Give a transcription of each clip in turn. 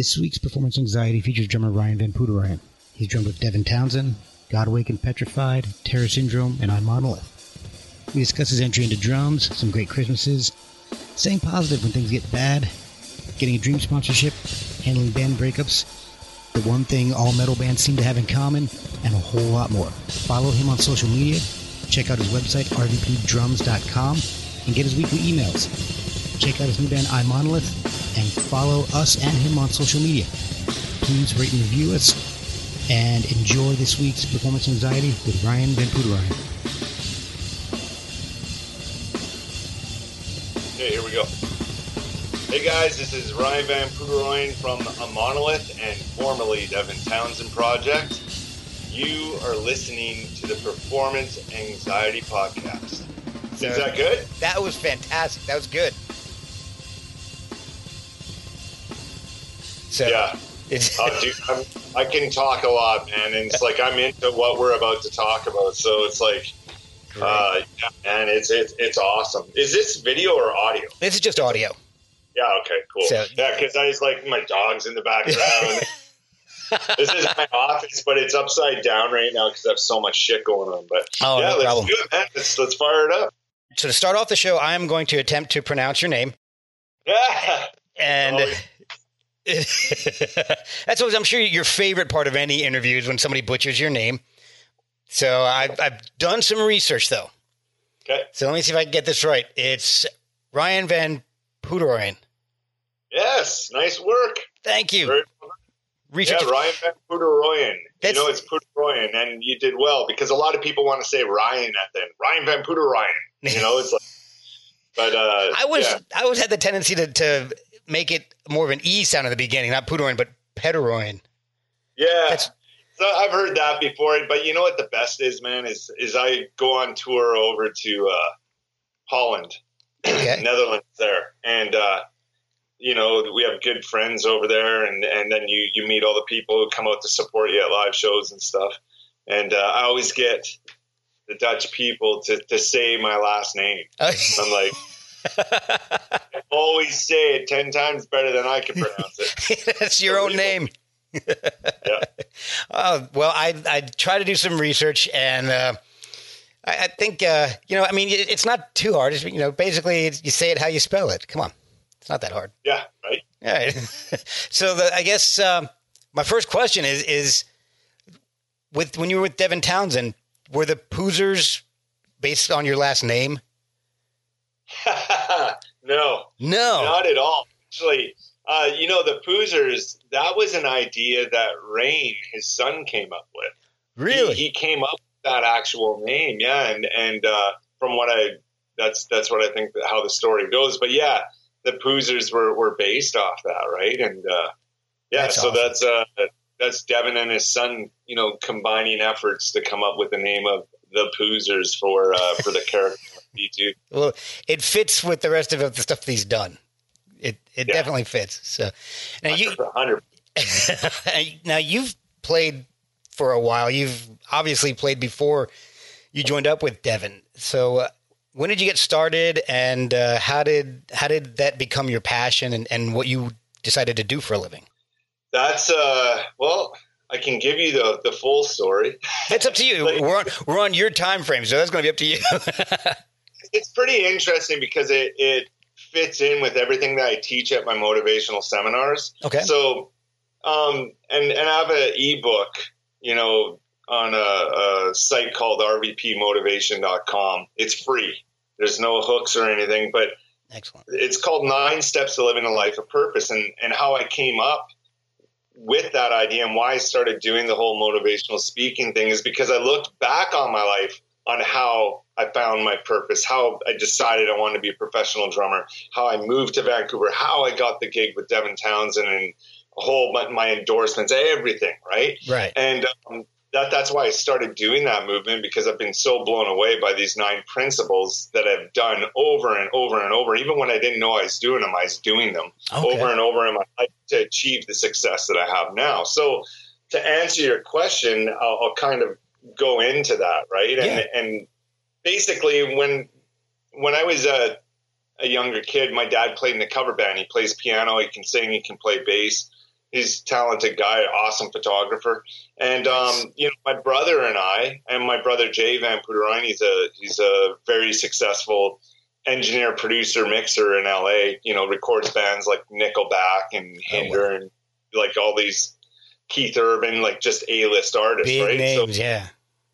This week's Performance Anxiety features drummer Ryan Van Poederooyen. He's drummed with Devin Townsend, God Awakens Petrified, Terror Syndrome, and I Monolith. We discuss his entry into drums, some great Christmases, staying positive when things get bad, getting a dream sponsorship, handling band breakups, the one thing all metal bands seem to have in common, and a whole lot more. Follow him on social media, check out his website, rvpdrums.com, and get his weekly emails. Check out his new band, I Monolith, and follow us and him on social media. Please rate and review us, and enjoy this week's Performance Anxiety with Ryan Van Poederooyen. Okay, here we go. Hey guys, this is Ryan Van Poederooyen from A Monolith and formerly Devin Townsend Project. You are listening to the Performance Anxiety Podcast. Is that good? That was fantastic. That was good. So Yeah. Uh, dude, I'm, I can talk a lot, man, and it's like I'm into what we're about to talk about. So it's like, uh, yeah, man, it's it's it's awesome. Is this video or audio? this is just audio. Yeah. Okay. Cool. So- yeah, because I was like my dogs in the background. this is my office, but it's upside down right now because I have so much shit going on. But Oh, yeah, no let's do it, man. Let's let's fire it up. So to start off the show, I am going to attempt to pronounce your name, Yeah. and Oh, that's always I'm sure your favorite part of any interview is when somebody butchers your name. So I've I've done some research though. Okay. So let me see if I can get this right. It's Ryan Van Poodorijn. Yes. Nice work. Thank you. Very- Research. Yeah, Ryan Van Poodoroyen. You know, it's Poodoroyen, and you did well because a lot of people want to say Ryan at the end. Ryan Van Poodoroyen. You know, it's like, but uh, I was yeah. I always had the tendency to, to make it more of an E sound at the beginning, not Poodorijn, but Pedoroin. Yeah. That's- so I've heard that before, but you know what the best is, man, is is I go on tour over to uh, Holland, Okay. Netherlands there, and uh, you know we have good friends over there, and and then you you meet all the people who come out to support you at live shows and stuff, and uh, I always get the Dutch people to to say my last name. I'm like. Always say it ten times better than I can pronounce it. That's your own name. Yeah. Oh, well, I I try to do some research, and uh, I, I think uh, you know. I mean, it, it's not too hard. It's, you know, basically, it's, you say it how you spell it. Come on, it's not that hard. Yeah, right. All right. so the, I guess um, my first question is is with when you were with Devin Townsend, were the Poozers based on your last name? no, No. not at all. Actually, uh, you know, the Poozers, that was an idea that Rain, his son, came up with. really? He, he came up with that actual name, yeah. And and uh, from what I, that's that's what I think that how the story goes. But yeah, the Poozers were, were based off that, right? And uh, yeah, That's so awesome. that's uh, that's Devin and his son, you know, combining efforts to come up with the name of the Poozers for uh, for the character B too. Well, it fits with the rest of the stuff that he's done. It it Yeah. definitely fits. So now you now you've played for a while. You've obviously played before you joined up with Devin. So uh, when did you get started, and uh, how did how did that become your passion, and, and what you decided to do for a living? That's uh well, I can give you the the full story. It's up to you. Like- we're on we're on your time frame, so that's going to be up to you. It's pretty interesting because it it fits in with everything that I teach at my motivational seminars. okay. So, um, and and I have an ebook, you know, on a, a site called rvpmotivation.com. It's free. There's no hooks or anything, but Excellent. it's called Nine Steps to Living a Life of Purpose, and and how I came up with that idea and why I started doing the whole motivational speaking thing is because I looked back on my life on how I found my purpose, how I decided I wanted to be a professional drummer, how I moved to Vancouver, how I got the gig with Devin Townsend, and a whole my, my endorsements, everything, right? Right. And um, that that's why I started doing that movement because I've been so blown away by these nine principles that I've done over and over and over. Even when I didn't know I was doing them, I was doing them Okay. over and over in my life to achieve the success that I have now. So to answer your question, I'll, I'll kind of go into that, right? And Yeah. and basically when when I was a a younger kid, my dad played in the cover band. He plays piano, he can sing, he can play bass. He's a talented guy, awesome photographer. And um, you know, my brother and I, and my brother Jay Van Poederooyen, he's a he's a very successful engineer, producer, mixer in LA. You know, records bands like Nickelback and Hinder oh, wow. and like all these Keith Urban, like just A list artists, Big right? Names, so, yeah.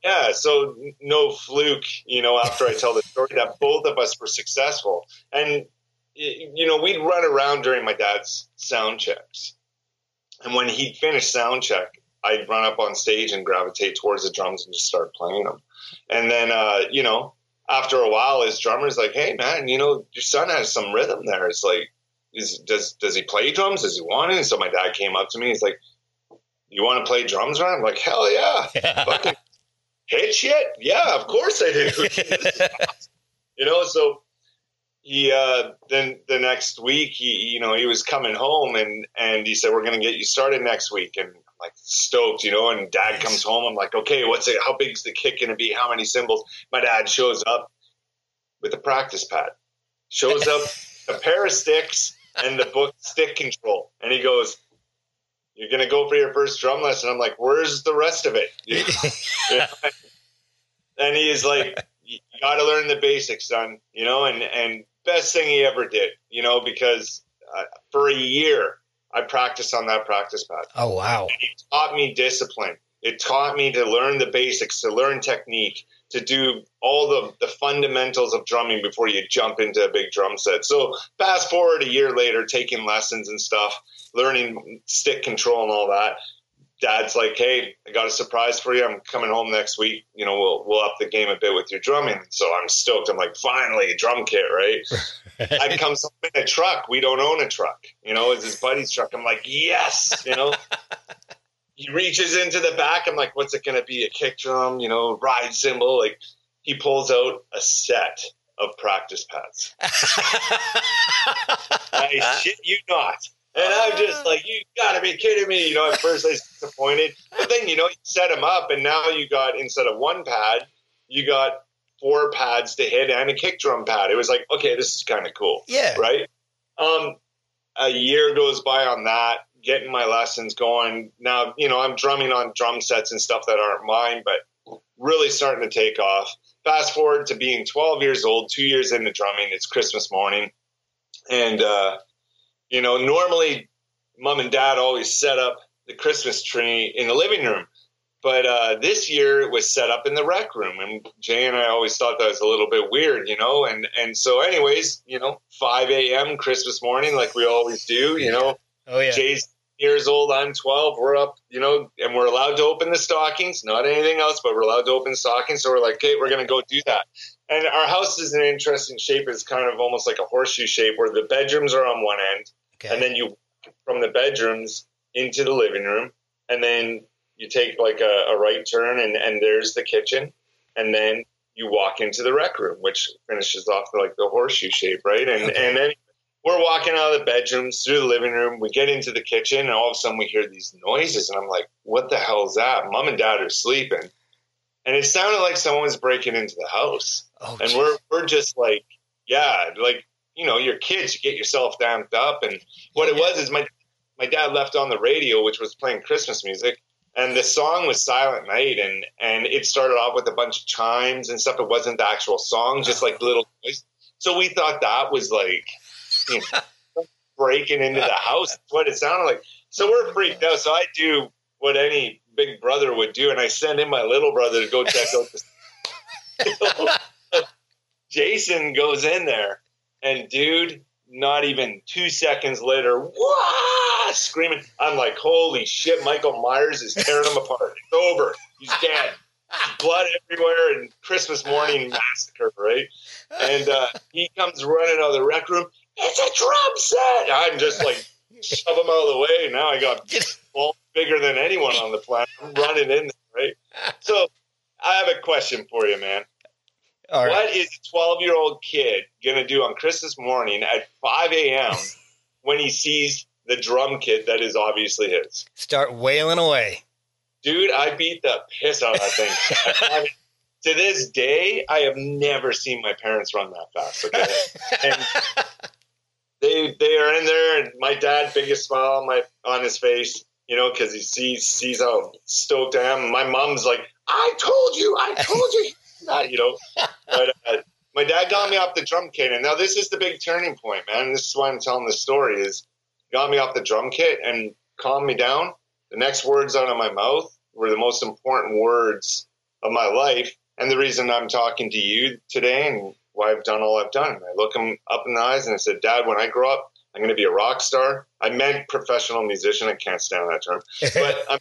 Yeah, so no fluke, you know, after I tell the story that both of us were successful. And, you know, we'd run around during my dad's sound checks. And when he'd finish sound check, I'd run up on stage and gravitate towards the drums and just start playing them. And then, uh, you know, after a while, his drummer's like, "Hey, man, you know, your son has some rhythm there." It's like, is, does does he play drums? Does he want it? And so my dad came up to me. He's like, "You want to play drums, Ryan?" I'm like, "Hell yeah!" yeah. hit shit? Yeah, of course I do. you know, so he uh, then the next week he you know he was coming home and and he said we're going to get you started next week and I'm like stoked you know and dad comes home I'm like okay what's it how big's the kick going to be how many cymbals my dad shows up with a practice pad shows up a pair of sticks and the book stick control and he goes you're going to go for your first drum lesson. I'm like, where's the rest of it? and he's like, you got to learn the basics, son, you know, and, and best thing he ever did, you know, because uh, for a year I practiced on that practice pad. Oh, wow. And he taught me discipline. It taught me to learn the basics, to learn technique, to do all the, the fundamentals of drumming before you jump into a big drum set. So fast forward a year later, taking lessons and stuff, learning stick control and all that. Dad's like, "Hey, I got a surprise for you. I'm coming home next week. You know, we'll we'll up the game a bit with your drumming." So I'm stoked. I'm like, "Finally, a drum kit, right?" I come home in a truck. We don't own a truck. You know, it's his buddy's truck. I'm like, "Yes!" You know. he reaches into the back. I'm like, "What's it going to be? A kick drum? You know, ride cymbal?" Like, he pulls out a set of practice pads. I shit you not. And I'm just like, you gotta be kidding me. You know, at first I was disappointed. But then, you know, you set them up and now you got, instead of one pad, you got four pads to hit and a kick drum pad. It was like, okay, this is kind of cool. Yeah. Right. Um, a year goes by on that, getting my lessons going. Now, you know, I'm drumming on drum sets and stuff that aren't mine, but really starting to take off. Fast forward to being 12 years old, two years into drumming. It's Christmas morning. And, uh, you know, normally mom and dad always set up the Christmas tree in the living room. But uh, this year it was set up in the rec room, and Jay and I always thought that was a little bit weird, you know. And and so, anyways, you know, 5 a.m. Christmas morning, like we always do, you know. Oh yeah. Jay's years old, I'm 12. We're up, you know, and we're allowed to open the stockings, not anything else, but we're allowed to open stockings. So we're like, okay, we're gonna go do that. And our house is an interesting shape. It's kind of almost like a horseshoe shape where the bedrooms are on one end, okay. and then you from the bedrooms into the living room, and then you take like a, a right turn, and, and there's the kitchen, and then you walk into the rec room, which finishes off like the horseshoe shape, right? And okay. and then we're walking out of the bedrooms through the living room. We get into the kitchen, and all of a sudden we hear these noises, and I'm like, "What the hell is that?" Mom and Dad are sleeping, and it sounded like someone was breaking into the house. Oh, and geez. we're we're just like, yeah, like you know, you're kids, you get yourself damped up. And what it was is my my dad left on the radio, which was playing Christmas music, and the song was Silent Night, and and it started off with a bunch of chimes and stuff. It wasn't the actual song, just like little noise. So we thought that was like you know, breaking into the house. What it sounded like. So we're freaked out. So I do what any big brother would do, and I send in my little brother to go check out the. Jason goes in there, and dude, not even two seconds later, wah, screaming. I'm like, holy shit, Michael Myers is tearing him apart. It's over. He's dead. Blood everywhere and Christmas morning massacre, right? And uh, he comes running out of the rec room. It's a drum set. I'm just like, shove him out of the way. Now I got ball bigger than anyone on the planet. I'm running in there, right? So I have a question for you, man. Right. What is a 12 year old kid going to do on Christmas morning at 5 a.m. when he sees the drum kit that is obviously his? Start wailing away. Dude, I beat the piss out of that thing. to this day, I have never seen my parents run that fast. Okay. and they they are in there, and my dad, biggest smile on my on his face, you know, because he sees sees how stoked I am. My mom's like, "I told you, I told you," not, you know. But uh, my dad got me off the drum kit, and now this is the big turning point, man. This is why I'm telling the story. Is got me off the drum kit and calmed me down. The next words out of my mouth were the most important words of my life, and the reason I'm talking to you today and why I've done all I've done. And I look him up in the eyes and I said, Dad, when I grow up, I'm going to be a rock star. I meant professional musician. I can't stand that term. But I'm,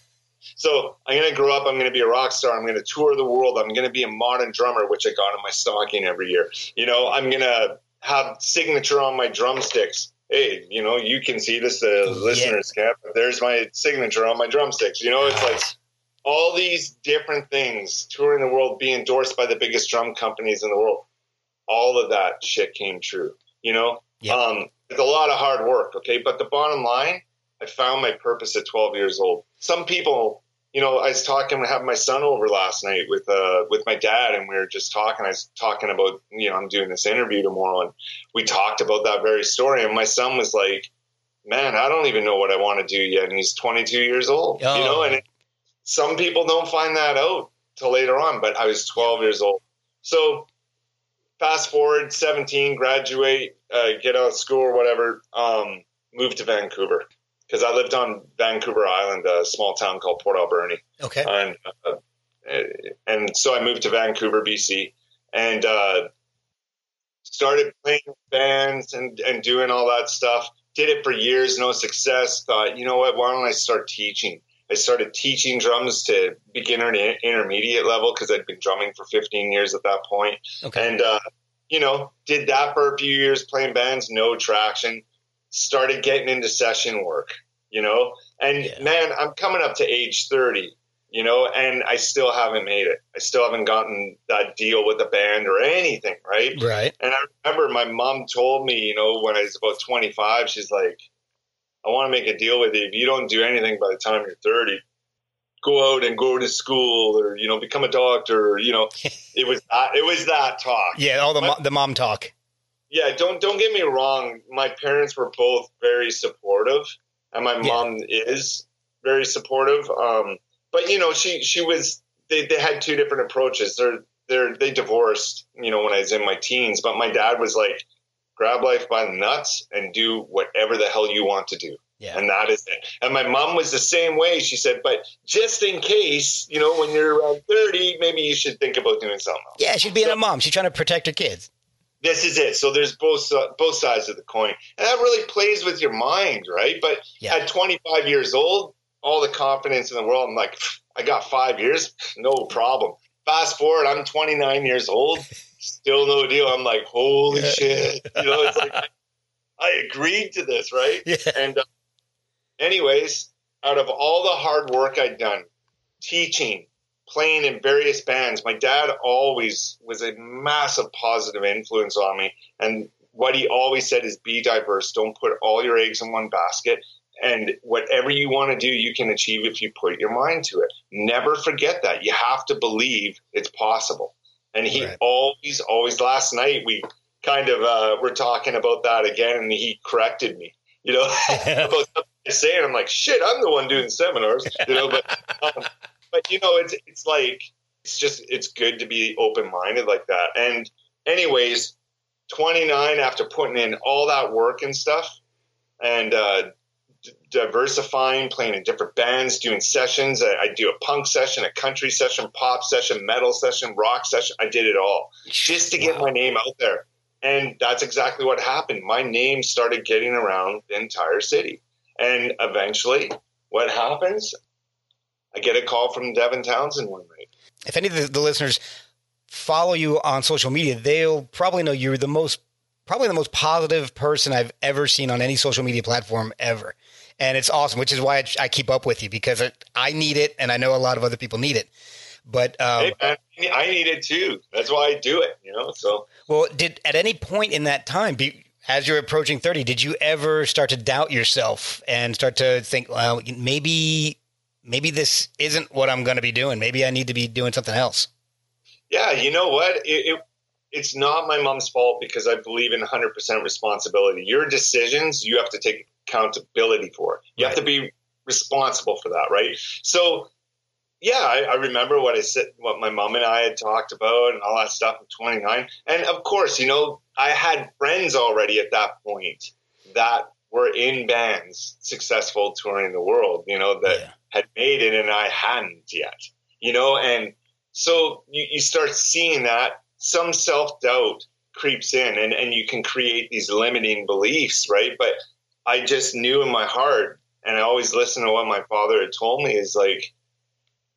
so I'm going to grow up. I'm going to be a rock star. I'm going to tour the world. I'm going to be a modern drummer, which I got in my stocking every year. You know, I'm going to have signature on my drumsticks. Hey, you know, you can see this, the yeah. listeners can't, there's my signature on my drumsticks. You know, it's like all these different things, touring the world, be endorsed by the biggest drum companies in the world all of that shit came true. You know, um, it's a lot of hard work. Okay, but the bottom line, I found my purpose at 12 years old. Some people, you know, I was talking, I had my son over last night with uh with my dad, and we were just talking. I was talking about, you know, I'm doing this interview tomorrow, and we talked about that very story. And my son was like, "Man, I don't even know what I want to do yet," and he's 22 years old. Oh. You know, and it, some people don't find that out till later on. But I was 12 years old, so fast forward 17 graduate uh, get out of school or whatever um, move to vancouver. Because i lived on vancouver island a small town called port alberni. Okay. And, uh, and so i moved to vancouver bc and uh, started playing bands and, and doing all that stuff. Did it for years no success. Thought you know what? Why don't i start teaching I started teaching drums to beginner and intermediate level because I'd been drumming for 15 years at that point. Okay. And, uh, you know, did that for a few years playing bands, no traction. Started getting into session work, you know, and yeah. man, I'm coming up to age 30, you know, and I still haven't made it. I still haven't gotten that deal with a band or anything, right? Right. And I remember my mom told me, you know, when I was about 25, she's like, I want to make a deal with you. If you don't do anything by the time you're 30, go out and go to school or, you know, become a doctor or, you know, it was that, it was that talk. Yeah. All the, mo- the mom talk. Yeah. Don't, don't get me wrong. My parents were both very supportive and my yeah. mom is very supportive. Um, but you know, she, she was, they, they had two different approaches. They're, they're, they divorced, you know, when I was in my teens, but my dad was like, grab life by the nuts and do whatever the hell you want to do. Yeah. And that is it. And my mom was the same way. She said, but just in case, you know, when you're around 30, maybe you should think about doing something else. Yeah, she's being so, a mom. She's trying to protect her kids. This is it. So there's both uh, both sides of the coin. And that really plays with your mind, right? But yeah. at 25 years old, all the confidence in the world, I'm like, I got five years, no problem. Fast forward, I'm 29 years old still no deal. I'm like, holy yeah. shit. You know, it's like, I, I, agreed to this, right? Yeah. And, uh, anyways, out of all the hard work I'd done, teaching, playing in various bands, my dad always was a massive positive influence on me. And what he always said is be diverse. Don't put all your eggs in one basket. And whatever you want to do, you can achieve if you put your mind to it. Never forget that. You have to believe it's possible. And he right. always, always, last night we kind of uh, were talking about that again, and he corrected me, you know, about something I say, and I'm like, shit, I'm the one doing seminars, you know, but, um, but you know, it's, it's like, it's just, it's good to be open minded like that. And, anyways, 29 after putting in all that work and stuff, and uh, diversifying, playing in different bands, doing sessions. I, I, do a punk session, a country session, pop session, metal session, rock session. I did it all just to get wow. my name out there. And that's exactly what happened. My name started getting around the entire city. And eventually, what happens? I get a call from Devin Townsend one night. If any of the, the listeners follow you on social media, they'll probably know you're the most probably the most positive person I've ever seen on any social media platform ever and it's awesome, which is why I, keep up with you because I need it, and I know a lot of other people need it. But um, hey, I need it too. That's why I do it. You know. So well, did at any point in that time, be, as you're approaching thirty, did you ever start to doubt yourself and start to think, well, maybe maybe this isn't what I'm going to be doing. Maybe I need to be doing something else. Yeah, you know what? It, it it's not my mom's fault because I believe in 100% responsibility. Your decisions, you have to take accountability for. You right. have to be responsible for that, right? So, yeah, I, I, remember what I said, what my mom and I had talked about, and all that stuff at 29. And of course, you know, I had friends already at that point that were in bands, successful touring the world, you know, that yeah. had made it, and I hadn't yet, you know, and so you, you start seeing that some self doubt creeps in, and and you can create these limiting beliefs, right? But I just knew in my heart, and I always listened to what my father had told me is like,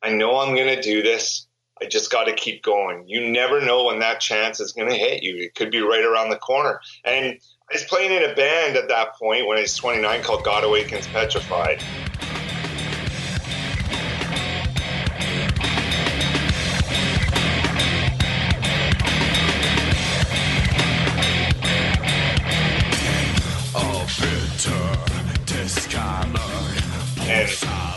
I know I'm going to do this. I just got to keep going. You never know when that chance is going to hit you. It could be right around the corner. And I was playing in a band at that point when I was 29 called God Awakens Petrified.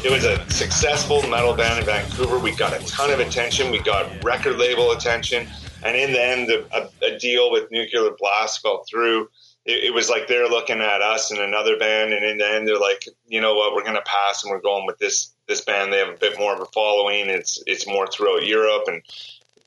It was a successful metal band in Vancouver. We got a ton of attention. We got record label attention, and in the end, a, a deal with Nuclear Blast fell through. It, it, was like they're looking at us and another band, and in the end, they're like, you know what, we're going to pass, and we're going with this this band. They have a bit more of a following. It's it's more throughout Europe, and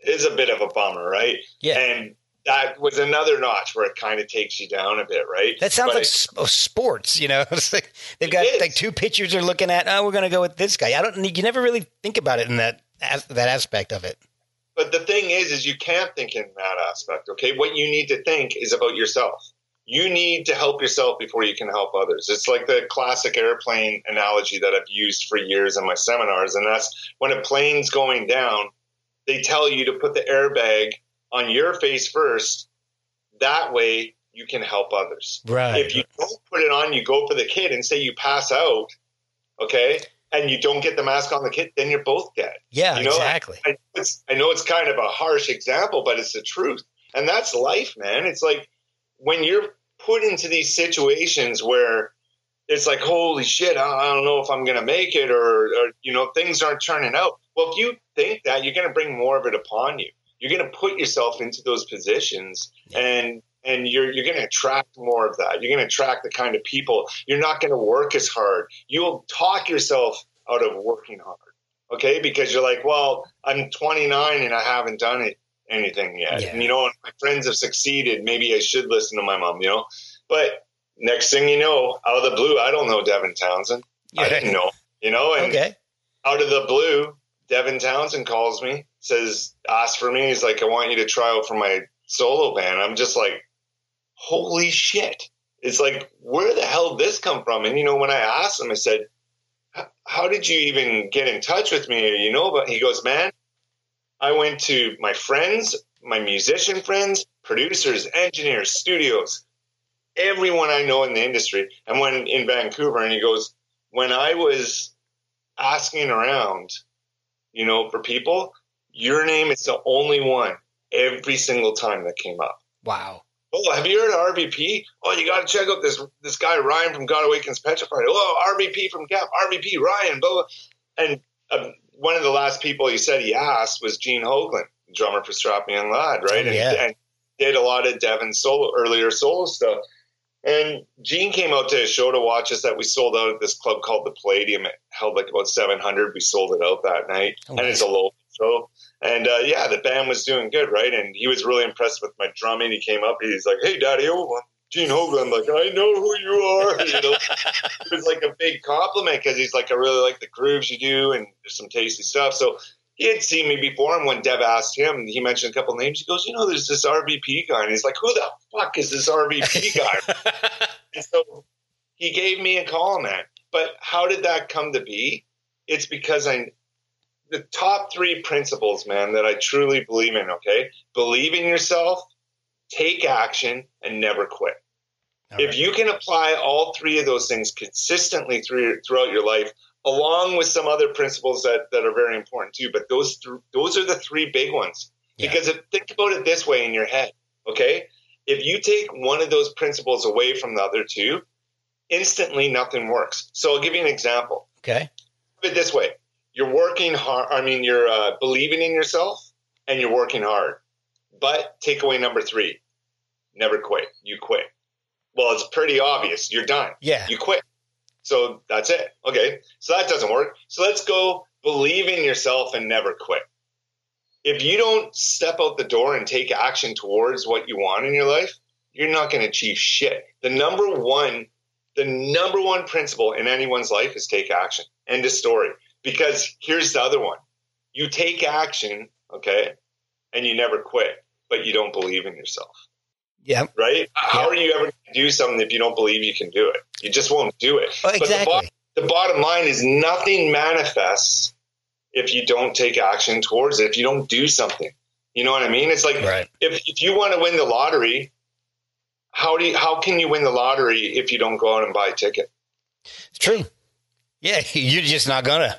it's a bit of a bummer, right? Yeah. And that was another notch where it kind of takes you down a bit, right? That sounds but like oh, sports, you know. It's like they've got like two pitchers are looking at. Oh, we're going to go with this guy. I don't. You never really think about it in that that aspect of it. But the thing is, is you can't think in that aspect. Okay, what you need to think is about yourself. You need to help yourself before you can help others. It's like the classic airplane analogy that I've used for years in my seminars, and that's when a plane's going down, they tell you to put the airbag on your face first. That way you can help others. Right. If you don't put it on, you go for the kid and say you pass out, okay, and you don't get the mask on the kid, then you're both dead. Yeah, you know? exactly. I, I know it's kind of a harsh example, but it's the truth. And that's life, man. It's like when you're put into these situations where it's like, holy shit, I don't know if I'm going to make it or, or, you know, things aren't turning out. Well, if you think that, you're going to bring more of it upon you you're going to put yourself into those positions and and you're you're going to attract more of that. You're going to attract the kind of people. You're not going to work as hard. You'll talk yourself out of working hard. Okay, because you're like, well, I'm 29 and I haven't done it anything yet. Yeah. And you know, my friends have succeeded. Maybe I should listen to my mom. You know, but next thing you know, out of the blue, I don't know Devin Townsend. Yeah. I didn't know. You know, and okay. out of the blue, Devin Townsend calls me, says, asks for me. He's like, I want you to try out for my solo band. I'm just like, holy shit. It's like, where the hell did this come from? And, you know, when I asked him, I said, how did you even get in touch with me? You know, but he goes, man, I went to my friends, my musician friends, producers, engineers, studios, everyone I know in the industry. And when in Vancouver, and he goes, when I was asking around, you know, for people, your name is the only one every single time that came up. Wow. Oh, have you heard of RVP? Oh, you got to check out this this guy Ryan from God Awakens Petrified. Oh, RVP from Gap, RVP Ryan, blah, blah. And uh, one of the last people he said he asked was Gene Hoglan, drummer for Strapping Young Lad, right? Oh, yeah. and, and did a lot of Devin solo earlier solo stuff. And Gene came out to a show to watch us that we sold out at this club called the Palladium. It held like about 700. We sold it out that night. Oh, and it's a low show. And uh, yeah, the band was doing good, right? And he was really impressed with my drumming. He came up, he's like, "Hey, Daddy, oh, Gene Hoglan." I'm like, "I know who you are." You know, it was like a big compliment because he's like, "I really like the grooves you do, and there's some tasty stuff." So he had seen me before, and when Dev asked him, he mentioned a couple names. He goes, "You know, there's this RVP guy," and he's like, "Who the fuck is this RVP guy?" and so he gave me a call on that. But how did that come to be? It's because I, the top three principles, man, that I truly believe in. Okay, believe in yourself, take action, and never quit. All if right. you can apply all three of those things consistently through, throughout your life, along with some other principles that, that are very important too. But those th- those are the three big ones. Yeah. Because if, think about it this way in your head, okay? If you take one of those principles away from the other two, instantly nothing works. So I'll give you an example. Okay. Put it this way: you're working hard. I mean, you're uh, believing in yourself and you're working hard. But takeaway number three never quit. You quit. Well, it's pretty obvious. You're done. Yeah. You quit. So that's it. Okay. So that doesn't work. So let's go believe in yourself and never quit. If you don't step out the door and take action towards what you want in your life, you're not going to achieve shit. The number one, the number one principle in anyone's life is take action. End of story. Because here's the other one. You take action, okay, and you never quit, but you don't believe in yourself. Yeah. Right? How are you ever going to do something if you don't believe you can do it? You just won't do it. Oh, exactly. But the, bo- the bottom line is nothing manifests if you don't take action towards it, if you don't do something. You know what I mean? It's like Right. if, if you want to win the lottery, how do you, how can you win the lottery if you don't go out and buy a ticket? It's true. Yeah, you're just not gonna.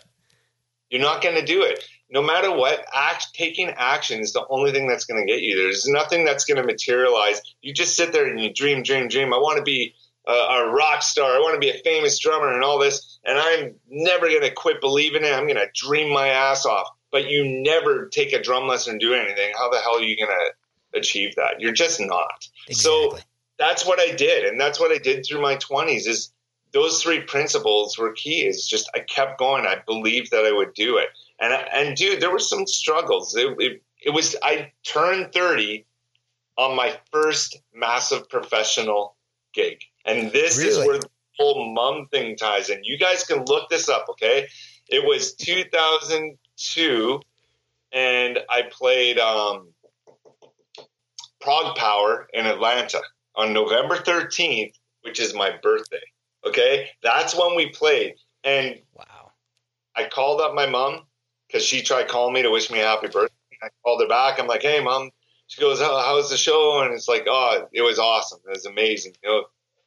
You're not going to do it. No matter what, act, taking action is the only thing that's going to get you. There's nothing that's going to materialize. You just sit there and you dream, dream, dream. I want to be a, a rock star. I want to be a famous drummer and all this. And I'm never going to quit believing it. I'm going to dream my ass off. But you never take a drum lesson and do anything. How the hell are you going to achieve that? You're just not. So that's what I did, and that's what I did through my twenties. Is those three principles were key. Is just I kept going. I believed that I would do it, and and dude, there were some struggles. It, it, it was I turned thirty on my first massive professional gig, and this is where the whole mum thing ties in. You guys can look this up, okay? It was 2002, and I played. um ProgPower in Atlanta on November 13th, which is my birthday. Okay. That's when we played. And Wow. I called up my mom because she tried calling me to wish me a happy birthday. I called her back. I'm like, hey, mom. She goes, How, how's the show? And it's like, oh, it was awesome. It was amazing. You know, a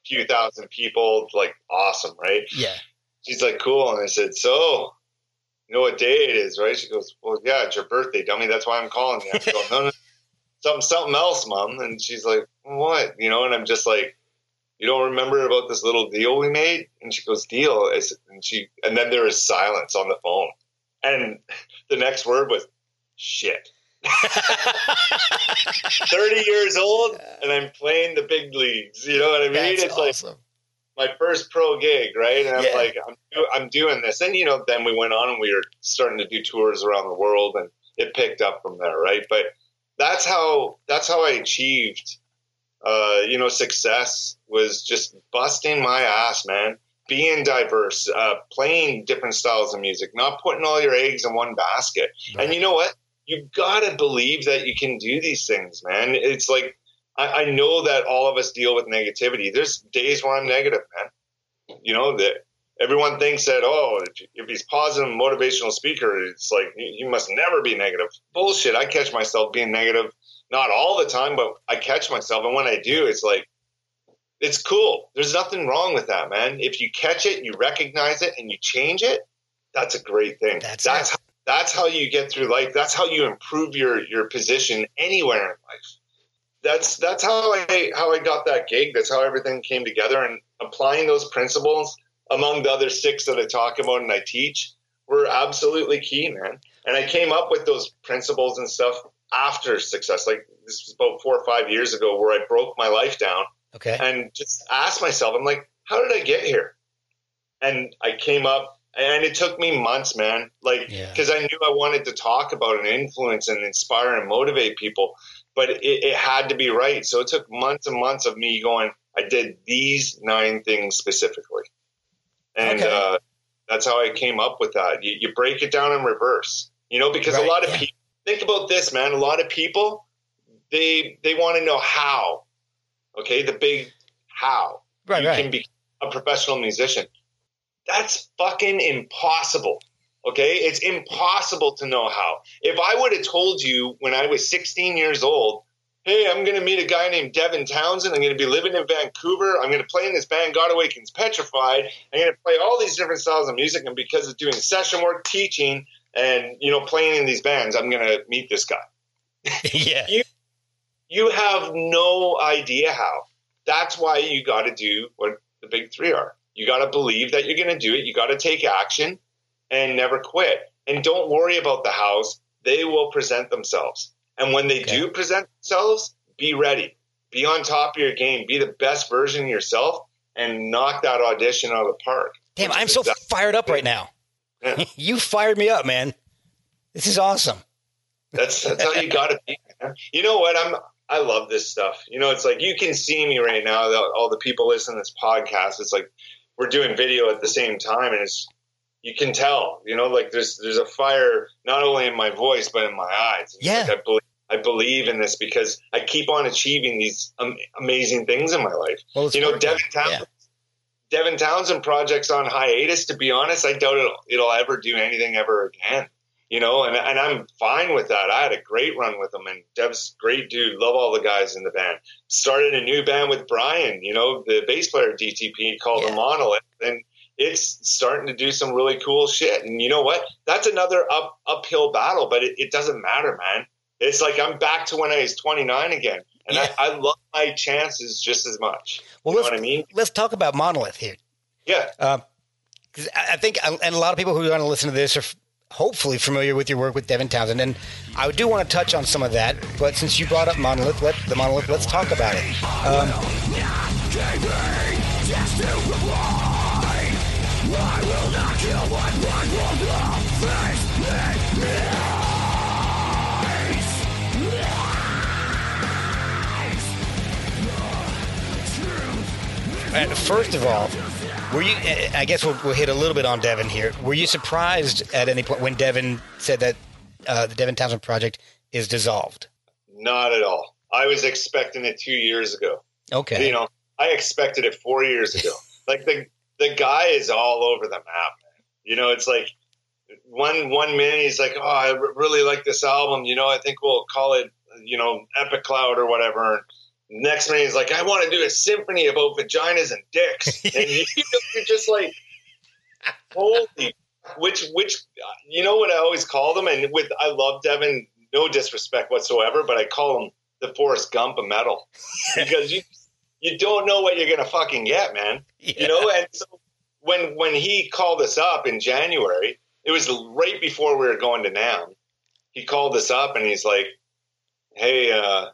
few thousand people, like awesome, right? Yeah. She's like, cool. And I said, so, you know what day it is, right? She goes, well, yeah, it's your birthday, dummy. That's why I'm calling you. I go, no, no, something, something else, mom. And she's like, what? You know, and I'm just like, you don't remember about this little deal we made? And she goes, deal. And she, and then there was silence on the phone. And the next word was shit. 30 years old and I'm playing the big leagues. You know what I mean? That's it's like, my first pro gig, right? And I'm Yeah. like, I'm, I'm doing this. And, you know, then we went on and we were starting to do tours around the world and it picked up from there, right? But that's how, that's how I achieved, uh, you know, success was just busting my ass, man. Being diverse, uh, playing different styles of music, not putting all your eggs in one basket. And you know what? You've got to believe that you can do these things, man. It's like, I, I know that all of us deal with negativity. There's days where I'm negative, man. You know that everyone thinks that oh, if, if he's positive, motivational speaker, it's like you must never be negative. Bullshit. I catch myself being negative, not all the time, but I catch myself, and when I do, it's like it's cool. There's nothing wrong with that, man. If you catch it, you recognize it, and you change it, that's a great thing. That's that's how, that's how you get through life. That's how you improve your your position anywhere in life that's that's how I how I got that gig. That's how everything came together. And applying those principles among the other six that I talk about and I teach were absolutely key, man. And I came up with those principles and stuff after success. Like this was about four or five years ago, where I broke my life down Okay. and just asked myself, I'm like, how did I get here? And I came up, and it took me months, man. Like, Yeah. because I knew I wanted to talk about and influence and inspire and motivate people, but it, it had to be right. So it took months and months of me going, I did these nine things specifically. And Okay. uh, that's how I came up with that. You, you break it down in reverse, you know, because Right, a lot of yeah. people think about this, man. A lot of people, they they want to know how. Okay, the big how Right. you Right. can be a professional musician. That's fucking impossible. Okay, it's impossible to know how. If I would have told you when I was 16 years old, hey, I'm going to meet a guy named Devin Townsend. I'm going to be living in Vancouver. I'm going to play in this band, God Awakens Petrified. I'm going to play all these different styles of music. And because of doing session work, teaching, and you know, playing in these bands, I'm going to meet this guy yeah. you you have no idea how. That's why you got to do what the big three are. You got to believe that you're going to do it. You got to take action and never quit. And don't worry about the hows. They will present themselves. And when they okay. do present themselves, be ready, be on top of your game, be the best version of yourself, and knock that audition out of the park. Damn, I'm so exactly. fired up right now. Yeah. you fired me up, man. This is awesome. That's that's how you got to be. Man. You know what? I'm I love this stuff. You know, it's like you can see me right now. All the people listening to this podcast, it's like we're doing video at the same time, and it's you can tell. You know, like there's there's a fire not only in my voice but in my eyes. It's yeah, like I believe I believe in this because I keep on achieving these um, amazing things in my life. Well, you know, Devin Townsend, yeah. Devin Townsend projects on hiatus. To be honest, I doubt it'll, it'll ever do anything ever again you know, and, and I'm fine with that. I had a great run with him, and Dev's great dude. Love all the guys in the band. Started a new band with Brian, you know, the bass player DTP called yeah. the Monolith, and it's starting to do some really cool shit. And you know what? That's another up uphill battle, but it, it doesn't matter, man. It's like I'm back to when I was 29 again, and yeah. I, I, love my chances just as much. Well, you know what I mean? Let's talk about Monolith here. Yeah. Uh, I think, and a lot of people who are going to listen to this are hopefully familiar with your work with Devin Townsend, and I do want to touch on some of that. But since you brought up Monolith, let the Monolith, let's talk about it. Um, first of all, were you? I guess we'll, we'll, hit a little bit on Devin here. Were you surprised at any point when Devin said that uh, the Devin Townsend project is dissolved? Not at all. I was expecting it two years ago. Okay. You know, I expected it four years ago. like the the guy is all over the map. Man. You know, it's like one one minute he's like, "Oh, I really like this album. You know, I think we'll call it, you know, Epicloud or whatever." Next minute he's like, I want to do a symphony about vaginas and dicks. And you, are just like, holy, which, which, you know what I always call them? And with, I love Devin, no disrespect whatsoever, but I call him the Forrest Gump of metal because you, you don't know what you're going to fucking get, man. Yeah. You know? And so when, when he called us up in January, it was right before we were going to NAMM. He called us up and he's like, Hey, uh,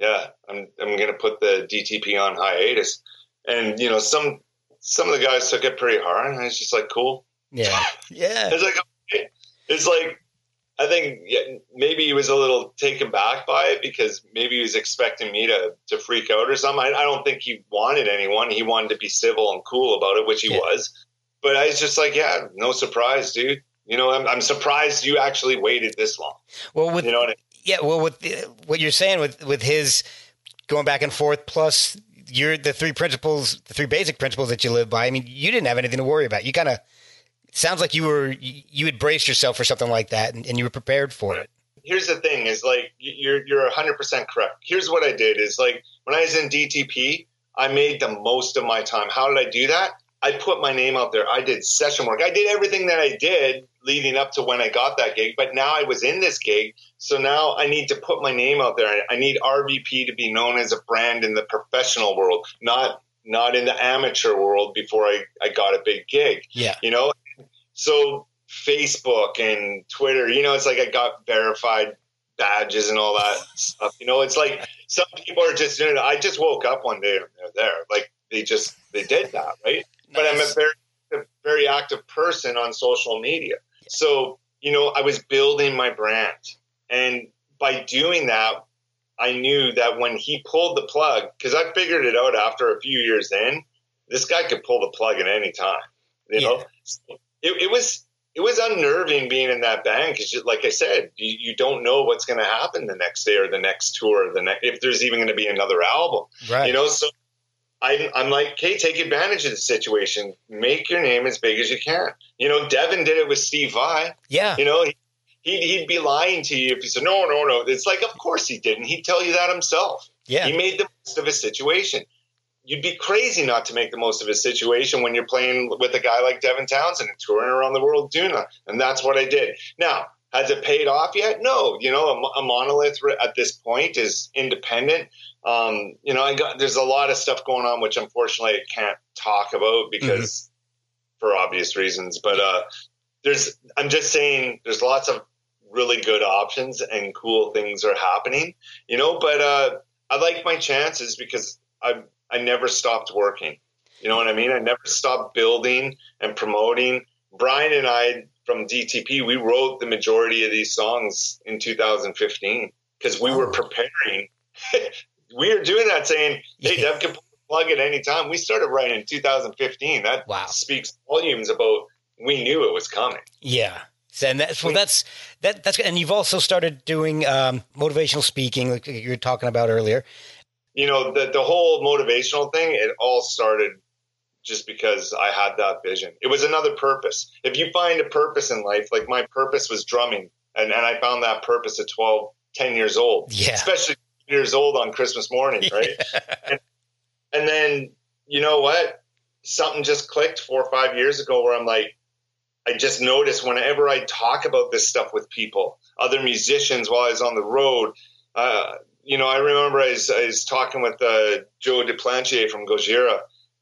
yeah, I'm I'm gonna put the DTP on hiatus, and you know some some of the guys took it pretty hard, and it's just like cool. Yeah, yeah. it's like okay. it's like I think maybe he was a little taken back by it because maybe he was expecting me to to freak out or something. I, I don't think he wanted anyone. He wanted to be civil and cool about it, which he yeah. was. But I was just like, yeah, no surprise, dude. You know, I'm, I'm surprised you actually waited this long. Well, with, you know, yeah, well, with the, what you're saying with with his going back and forth, plus you're the three principles, the three basic principles that you live by. I mean, you didn't have anything to worry about. You kind of sounds like you were you had braced yourself for something like that, and, and you were prepared for it. Here's the thing: is like you're you're 100 percent correct. Here's what I did: is like when I was in DTP, I made the most of my time. How did I do that? I put my name out there. I did session work. I did everything that I did leading up to when I got that gig. But now I was in this gig. So now I need to put my name out there. I need RVP to be known as a brand in the professional world, not not in the amateur world before I, I got a big gig. Yeah. You know? So Facebook and Twitter, you know, it's like I got verified badges and all that stuff. You know, it's like some people are just doing it. I just woke up one day and they're there. Like they just they did that, right? Nice. But I'm a very a very active person on social media. So, you know, I was building my brand. And by doing that, I knew that when he pulled the plug, because I figured it out after a few years in, this guy could pull the plug at any time. You know, it, it, was it was unnerving being in that band because, like I said, you, you don't know what's going to happen the next day or the next tour, or the next if there's even going to be another album. Right. You know, so I'm, I'm like, hey, take advantage of the situation. Make your name as big as you can. You know, Devin did it with Steve Vai. Yeah. You know, he'd, he'd be lying to you if he said, no, no, no. It's like, of course he didn't. He'd tell you that himself. Yeah. He made the most of his situation. You'd be crazy not to make the most of his situation when you're playing with a guy like Devin Townsend and touring around the world doing that. And that's what I did. Now, has it paid off yet? No. You know, a, a monolith at this point is independent um, you know, I got, there's a lot of stuff going on, which unfortunately I can't talk about because mm-hmm. for obvious reasons, but, uh, there's, I'm just saying there's lots of really good options and cool things are happening, you know. But uh, I like my chances because I I never stopped working. You know what I mean? I never stopped building and promoting. Brian and I from DTP, we wrote the majority of these songs in 2015 because we oh. were preparing. we were doing that saying, hey, yeah. Dev can plug at any time. We started writing in 2015. That wow. speaks volumes about we knew it was coming. Yeah. And that's well, that's that that's and you've also started doing um, motivational speaking, like you were talking about earlier. You know, the the whole motivational thing. It all started just because I had that vision. It was another purpose. If you find a purpose in life, like my purpose was drumming, and, and I found that purpose at 12, 10 years old, yeah. especially years old on Christmas morning, right? Yeah. And, and then, you know what? Something just clicked four or five years ago where I'm like, I just noticed whenever I talk about this stuff with people, other musicians while I was on the road, uh, you know, I remember I was, I was talking with uh, Joe Duplantier from Gojira,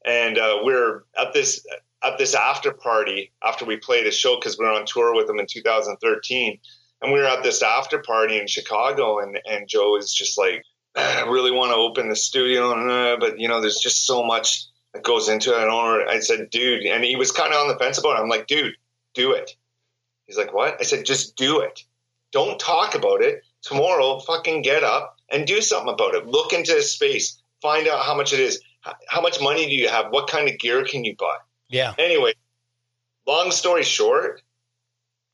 and uh, we're at this at this after party after we played a show because we were on tour with them in 2013, and we were at this after party in Chicago, and and Joe is just like, I really want to open the studio, uh, but you know, there's just so much that goes into it. Don't. I said, dude, and he was kind of on the fence about it. I'm like, dude, do it. He's like, what? I said, just do it. Don't talk about it. Tomorrow, fucking get up and do something about it. Look into space. Find out how much it is how much money do you have? What kind of gear can you buy? Yeah. Anyway, long story short,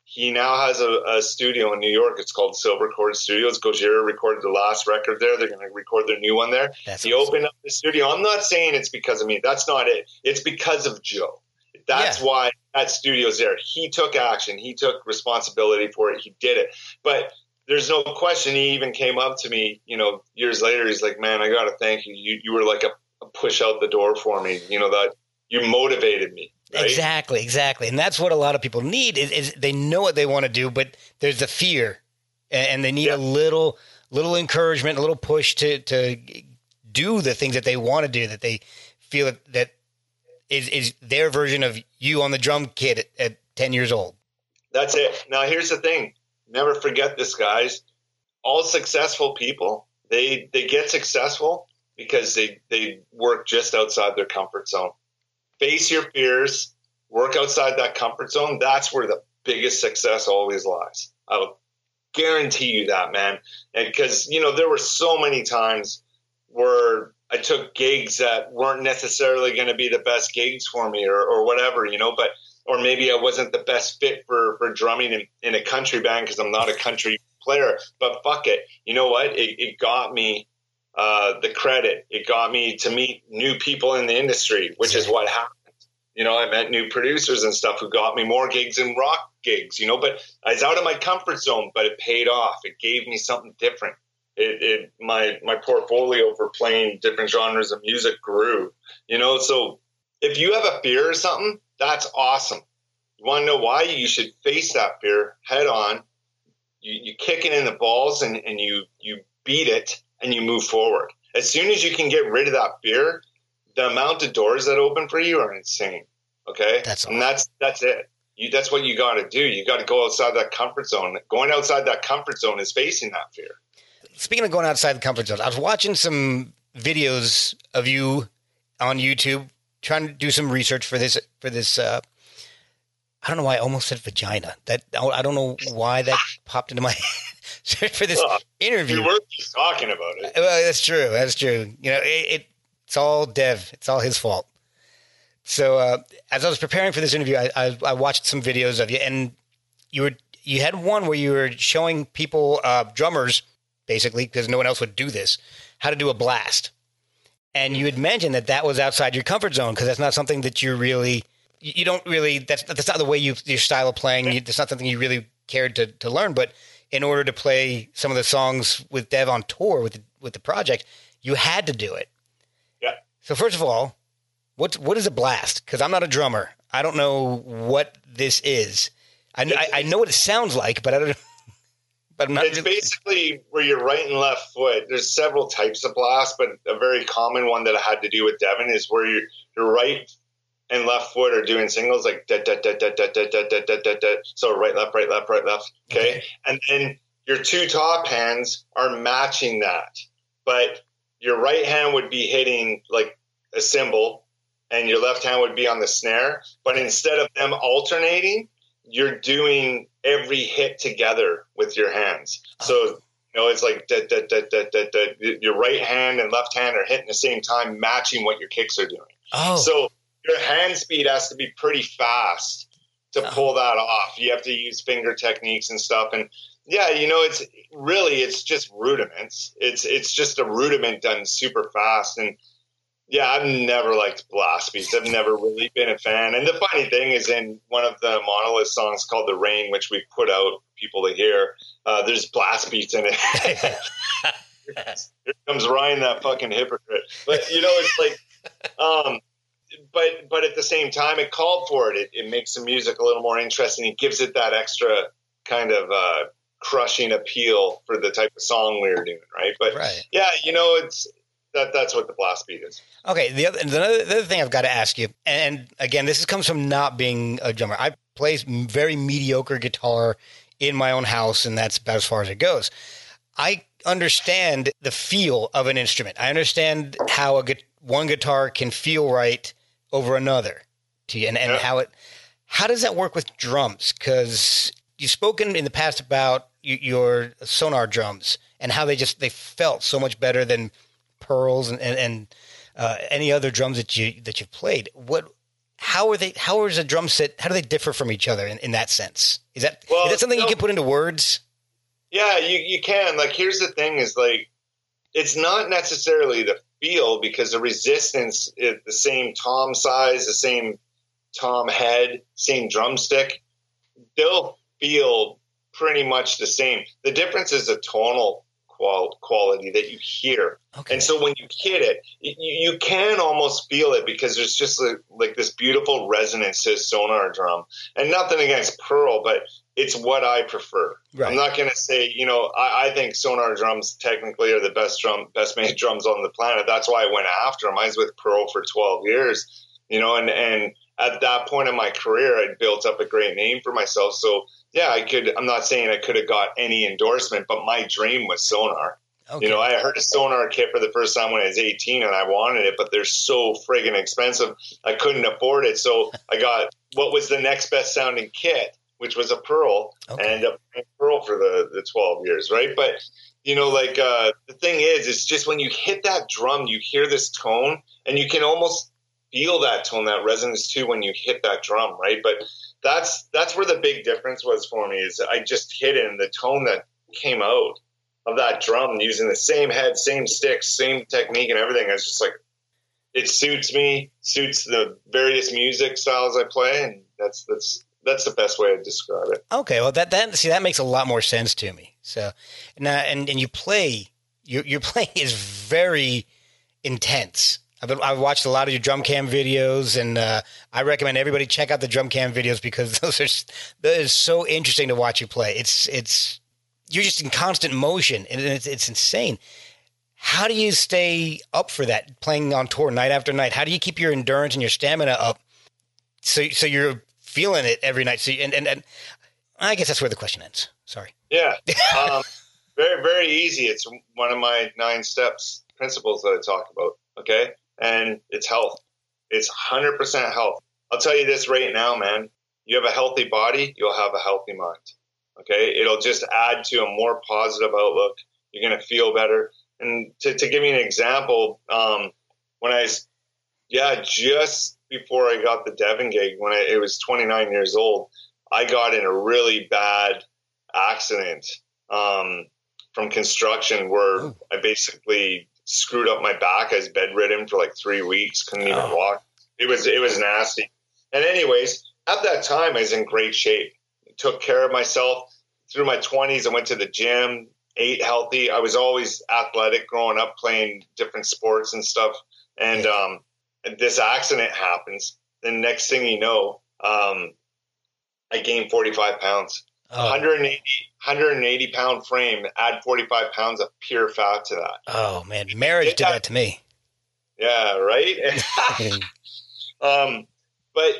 he now has a, a, studio in New York. It's called Silver Cord Studios. Gojira recorded the last record there. They're going to record their new one there. That's he awesome. opened up the studio. I'm not saying it's because of me. That's not it. It's because of Joe. That's yeah. why that studio's there. He took action. He took responsibility for it. He did it. But there's no question. He even came up to me, you know, years later. He's like, "Man, I got to thank you. You, you were like a push out the door for me. You know that you motivated me. Right? Exactly, exactly, and that's what a lot of people need is, is they know what they want to do, but there's a fear, and, they need yeah. a little little encouragement, a little push to to do the things that they want to do, that they feel that, that is is their version of you on the drum kit at, at ten years old. That's it. Now here's the thing: never forget this, guys. All successful people they they get successful because they, they work just outside their comfort zone. Face your fears, work outside that comfort zone. That's where the biggest success always lies. I'll guarantee you that, man. Because, you know, there were so many times where I took gigs that weren't necessarily going to be the best gigs for me or, or whatever, you know, but, or maybe I wasn't the best fit for, for drumming in, in a country band because I'm not a country player, but fuck it. You know what? It, it got me uh, the credit. It got me to meet new people in the industry, which is what happened. You know, I met new producers and stuff who got me more gigs and rock gigs, you know, but I was out of my comfort zone, but it paid off. It gave me something different. It, it my my portfolio for playing different genres of music grew, you know. So if you have a fear or something, that's awesome. You want to know why? You should face that fear head on. You, you kick it in the balls and, and you you beat it and you move forward. As soon as you can get rid of that fear, the amount of doors that open for you are insane. Okay, that's and that's that's it. You, that's what you got to do. You got to go outside that comfort zone. Going outside that comfort zone is facing that fear. Speaking of going outside the comfort zone, I was watching some videos of you on YouTube trying to do some research for this for this. Uh, I don't know why I almost said vagina. That I don't know why that popped into my for this well, interview. We were just talking about it. Well, that's true. That's true. You know, it, it it's all Dev. It's all his fault. So uh, as I was preparing for this interview, I, I, I, watched some videos of you, and you were you had one where you were showing people uh, drummers basically because no one else would do this how to do a blast, and you had mentioned that that was outside your comfort zone because that's not something that you really you don't really that's that's not the way you your style of playing. You, that's not something you really cared to to learn, but in order to play some of the songs with Dev on tour with the, with the project, you had to do it. Yeah. So first of all, what what is a blast? Because I'm not a drummer. I don't know what this is. I, I, I, know what it sounds like, but I don't. But I'm not it's basically where your right and left foot. There's several types of blast, but a very common one that I had to do with Devin is where your your right and left foot are doing singles like da, da, da, da, da, da, da, da, da, da, da. so right left right left right left okay? and then your two top hands are matching that but your right hand would be hitting like a cymbal and your left hand would be on the snare but instead of them alternating you're doing every hit together with your hands so you know it's like da, da, da, da, da, da. your right hand and left hand are hitting the same time matching what your kicks are doing oh so your hand speed has to be pretty fast to pull that off. You have to use finger techniques and stuff. And yeah, you know, it's really it's just rudiments. It's it's just a rudiment done super fast. And yeah, I've never liked blast beats. I've never really been a fan. And the funny thing is, in one of the Monolith songs called "The Rain," which we put out people to hear, uh, there's blast beats in it. Here comes Ryan, that fucking hypocrite. But you know, it's like. Um, but but at the same time, it called for it. It, it makes the music a little more interesting. It gives it that extra kind of uh, crushing appeal for the type of song we were doing, right? But right. yeah, you know, it's that that's what the blast beat is. Okay, the other, the other, the other thing I've got to ask you, and again, this comes from not being a drummer. I play very mediocre guitar in my own house, and that's about as far as it goes. I understand the feel of an instrument. I understand how a one guitar can feel right over another. To you and, and yeah. how it how does that work with drums? Because you've spoken in the past about your Sonor drums and how they just they felt so much better than pearls and and, and uh, any other drums that you that you've played. What how are they how is a drum set how do they differ from each other in, in that sense? Is that well, is that something you can put into words? Yeah you, you can. Like here's the thing is like it's not necessarily the feel because the resistance is the same tom size, the same tom head, same drumstick. They'll feel pretty much the same. The difference is the tonal qual- quality that you hear. Okay. And so when you hit it, you, you can almost feel it because there's just like, like this beautiful resonance to Sonor drum. And nothing against Pearl, but it's what I prefer. Right. I'm not going to say, you know, I, I, think Sonor drums technically are the best drum, best made drums on the planet. That's why I went after them. I was with Pearl for 12 years, you know, and, and at that point in my career, I'd built up a great name for myself. So yeah, I could, I'm not saying I could have got any endorsement, but my dream was Sonor. Okay. You know, I heard a Sonor kit for the first time when I was 18 and I wanted it, but they're so friggin' expensive. I couldn't afford it. So I got what was the next best sounding kit which was a pearl, okay. and a pearl for the, the 12 years, right? But, you know, like uh, the thing is, it's just when you hit that drum, you hear this tone, and you can almost feel that tone, that resonance too, when you hit that drum, right? But that's that's where the big difference was for me is I just hit it, and the tone that came out of that drum using the same head, same sticks, same technique, and everything. I was just like, it suits me, suits the various music styles I play, and that's that's that's the best way to describe it. Okay, well that that see that makes a lot more sense to me. So now and and you play your your play is very intense. I've, been, I've watched a lot of your drum cam videos, and uh, I recommend everybody check out the drum cam videos because those are that is so interesting to watch you play. It's it's you're just in constant motion, and it's it's insane. How do you stay up for that playing on tour night after night? How do you keep your endurance and your stamina up so so you're feeling it every night. So, and, and, and I guess that's where the question ends. Sorry. Yeah. Um, very, very easy. It's one of my nine steps principles that I talk about. Okay. And it's health. It's 100% health. I'll tell you this right now, man. You have a healthy body, you'll have a healthy mind. Okay. It'll just add to a more positive outlook. You're going to feel better. And to, to give you an example, um, when I, yeah, just before I got the Devin gig, when I, it was 29 years old, I got in a really bad accident um, from construction where oh. I basically screwed up my back. I was bedridden for like three weeks, couldn't even oh. walk. It was it was nasty. And anyways, at that time, I was in great shape. Took care of myself through my 20s. I went to the gym, ate healthy. I was always athletic growing up, playing different sports and stuff. And um, this accident happens. Then next thing you know, um, I gained 45 pounds. Oh. 180, 180 pound frame, add 45 pounds of pure fat to that. Oh man, marriage did that to me. Yeah, right. um, but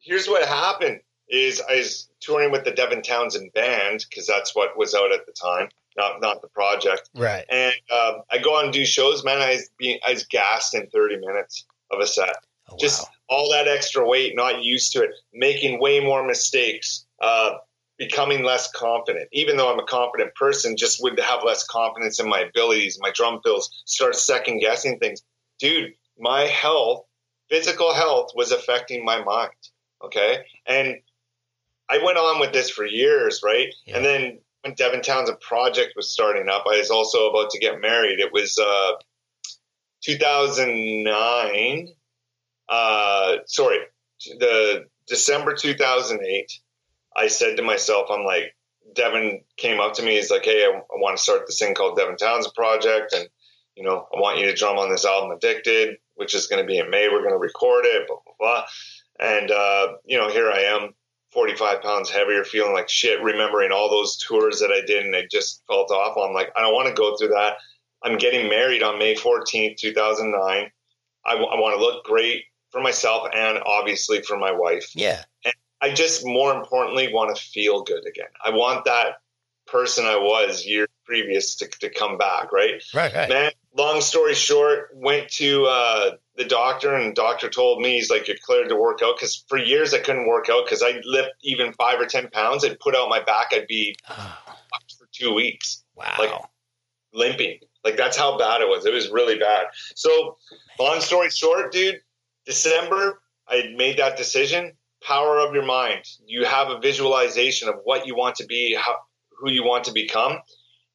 here's what happened is I was touring with the Devin Townsend band because that's what was out at the time, not not the project. Right. And um, I go on and do shows, man. I was being I was gassed in 30 minutes of a set. Oh, Just wow. all that extra weight, not used to it, making way more mistakes, uh, becoming less confident. Even though I'm a confident person, just would have less confidence in my abilities, my drum fills, start second guessing things. Dude, my health, physical health, was affecting my mind. Okay, and I went on with this for years, right? Yeah. And then when Devin Townsend project was starting up, I was also about to get married. It was uh, 2009. Uh, sorry, the December 2008. I said to myself, I'm like, Devin came up to me. He's like, Hey, I, I want to start this thing called Devin Townsend Project, and you know, I want you to drum on this album, Addicted, which is going to be in May. We're going to record it, blah blah blah. And uh, you know, here I am, 45 pounds heavier, feeling like shit, remembering all those tours that I did, and I just felt awful. I'm like, I don't want to go through that. I'm getting married on May 14th, 2009. I, w- I want to look great for myself and obviously for my wife. Yeah. I just more importantly want to feel good again. I want that person I was years previous to, to come back, right? Right. Right. Man, long story short, went to uh, the doctor, and the doctor told me he's like, "You're cleared to work out." Because for years I couldn't work out because I'd lift even five or ten pounds. I'd put out my back. I'd be for two weeks, wow. Like- limping. Like that's how bad it was. It was really bad. So, long story short, dude, December I made that decision. Power of your mind. You have a visualization of what you want to be, how, who you want to become.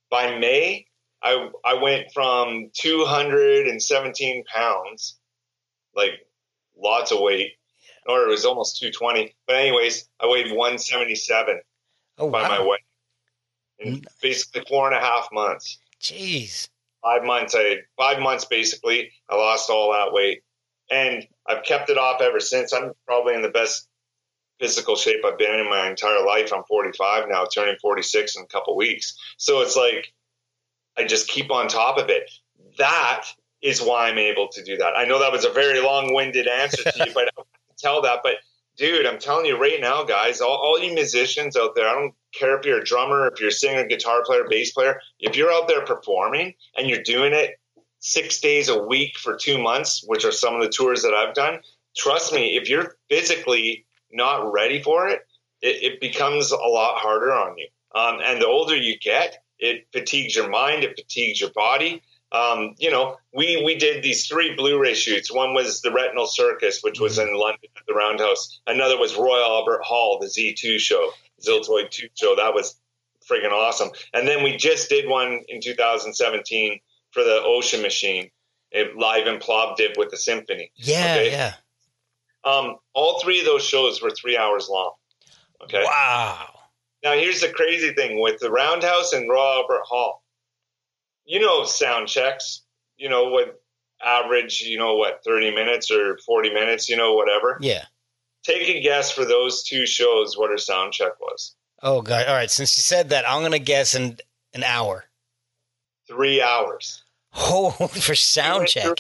By May, I I went from 217 pounds, like lots of weight, or it was almost 220. But anyways, I weighed 177 oh by my wow. weight in basically four and a half months. Jeez. Five months, I five months basically. I lost all that weight, and I've kept it off ever since. I'm probably in the best physical shape I've been in my entire life. I'm 45 now, turning 46 in a couple weeks. So it's like I just keep on top of it. That is why I'm able to do that. I know that was a very long-winded answer to you, but I tell that. But dude, I'm telling you right now, guys, all, all you musicians out there, I don't care if you're a drummer, if you're a singer, guitar player, bass player, if you're out there performing and you're doing it six days a week for two months, which are some of the tours that I've done, trust me, if you're physically not ready for it, it, it becomes a lot harder on you. Um, and the older you get, it fatigues your mind, it fatigues your body. Um, you know, we we did these three Blu-ray shoots. One was the Retinal Circus, which was in London at the Roundhouse. Another was Royal Albert Hall, the Z2 show, Ziltoid 2 show. That was friggin' awesome. And then we just did one in 2017 for the Ocean Machine, it live in Plovdiv with the symphony. Yeah. Okay. Yeah. Um, all three of those shows were three hours long. Okay. Wow. Now here's the crazy thing with the Roundhouse and Royal Albert Hall. You know sound checks. You know what average. You know what thirty minutes or forty minutes. You know whatever. Yeah. Take a guess for those two shows what her sound check was. Oh god. All right. Since you said that, I'm gonna guess in an hour. Three hours. Oh, for sound went check. through-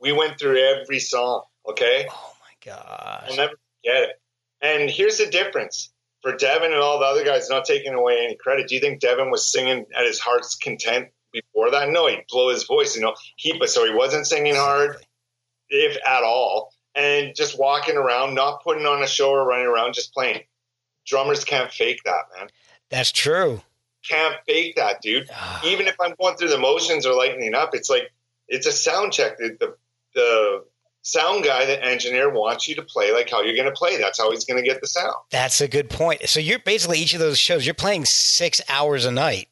We went through every song. Okay. Oh my gosh. I'll never forget it. And here's the difference for Devin and all the other guys, not taking away any credit. Do you think Devin was singing at his heart's content before that? No, he'd blow his voice, you know, keep it so he wasn't singing hard, if at all, and just walking around, not putting on a show or running around, just playing. Drummers can't fake that, man. That's true. Can't fake that, dude. Ah, Even if I'm going through the motions or lightening up, it's like it's a sound check. The the, the sound guy, the engineer, wants you to play like how you're going to play. That's how he's going to get the sound. That's a good point. So you're basically each of those shows. You're playing six hours a night.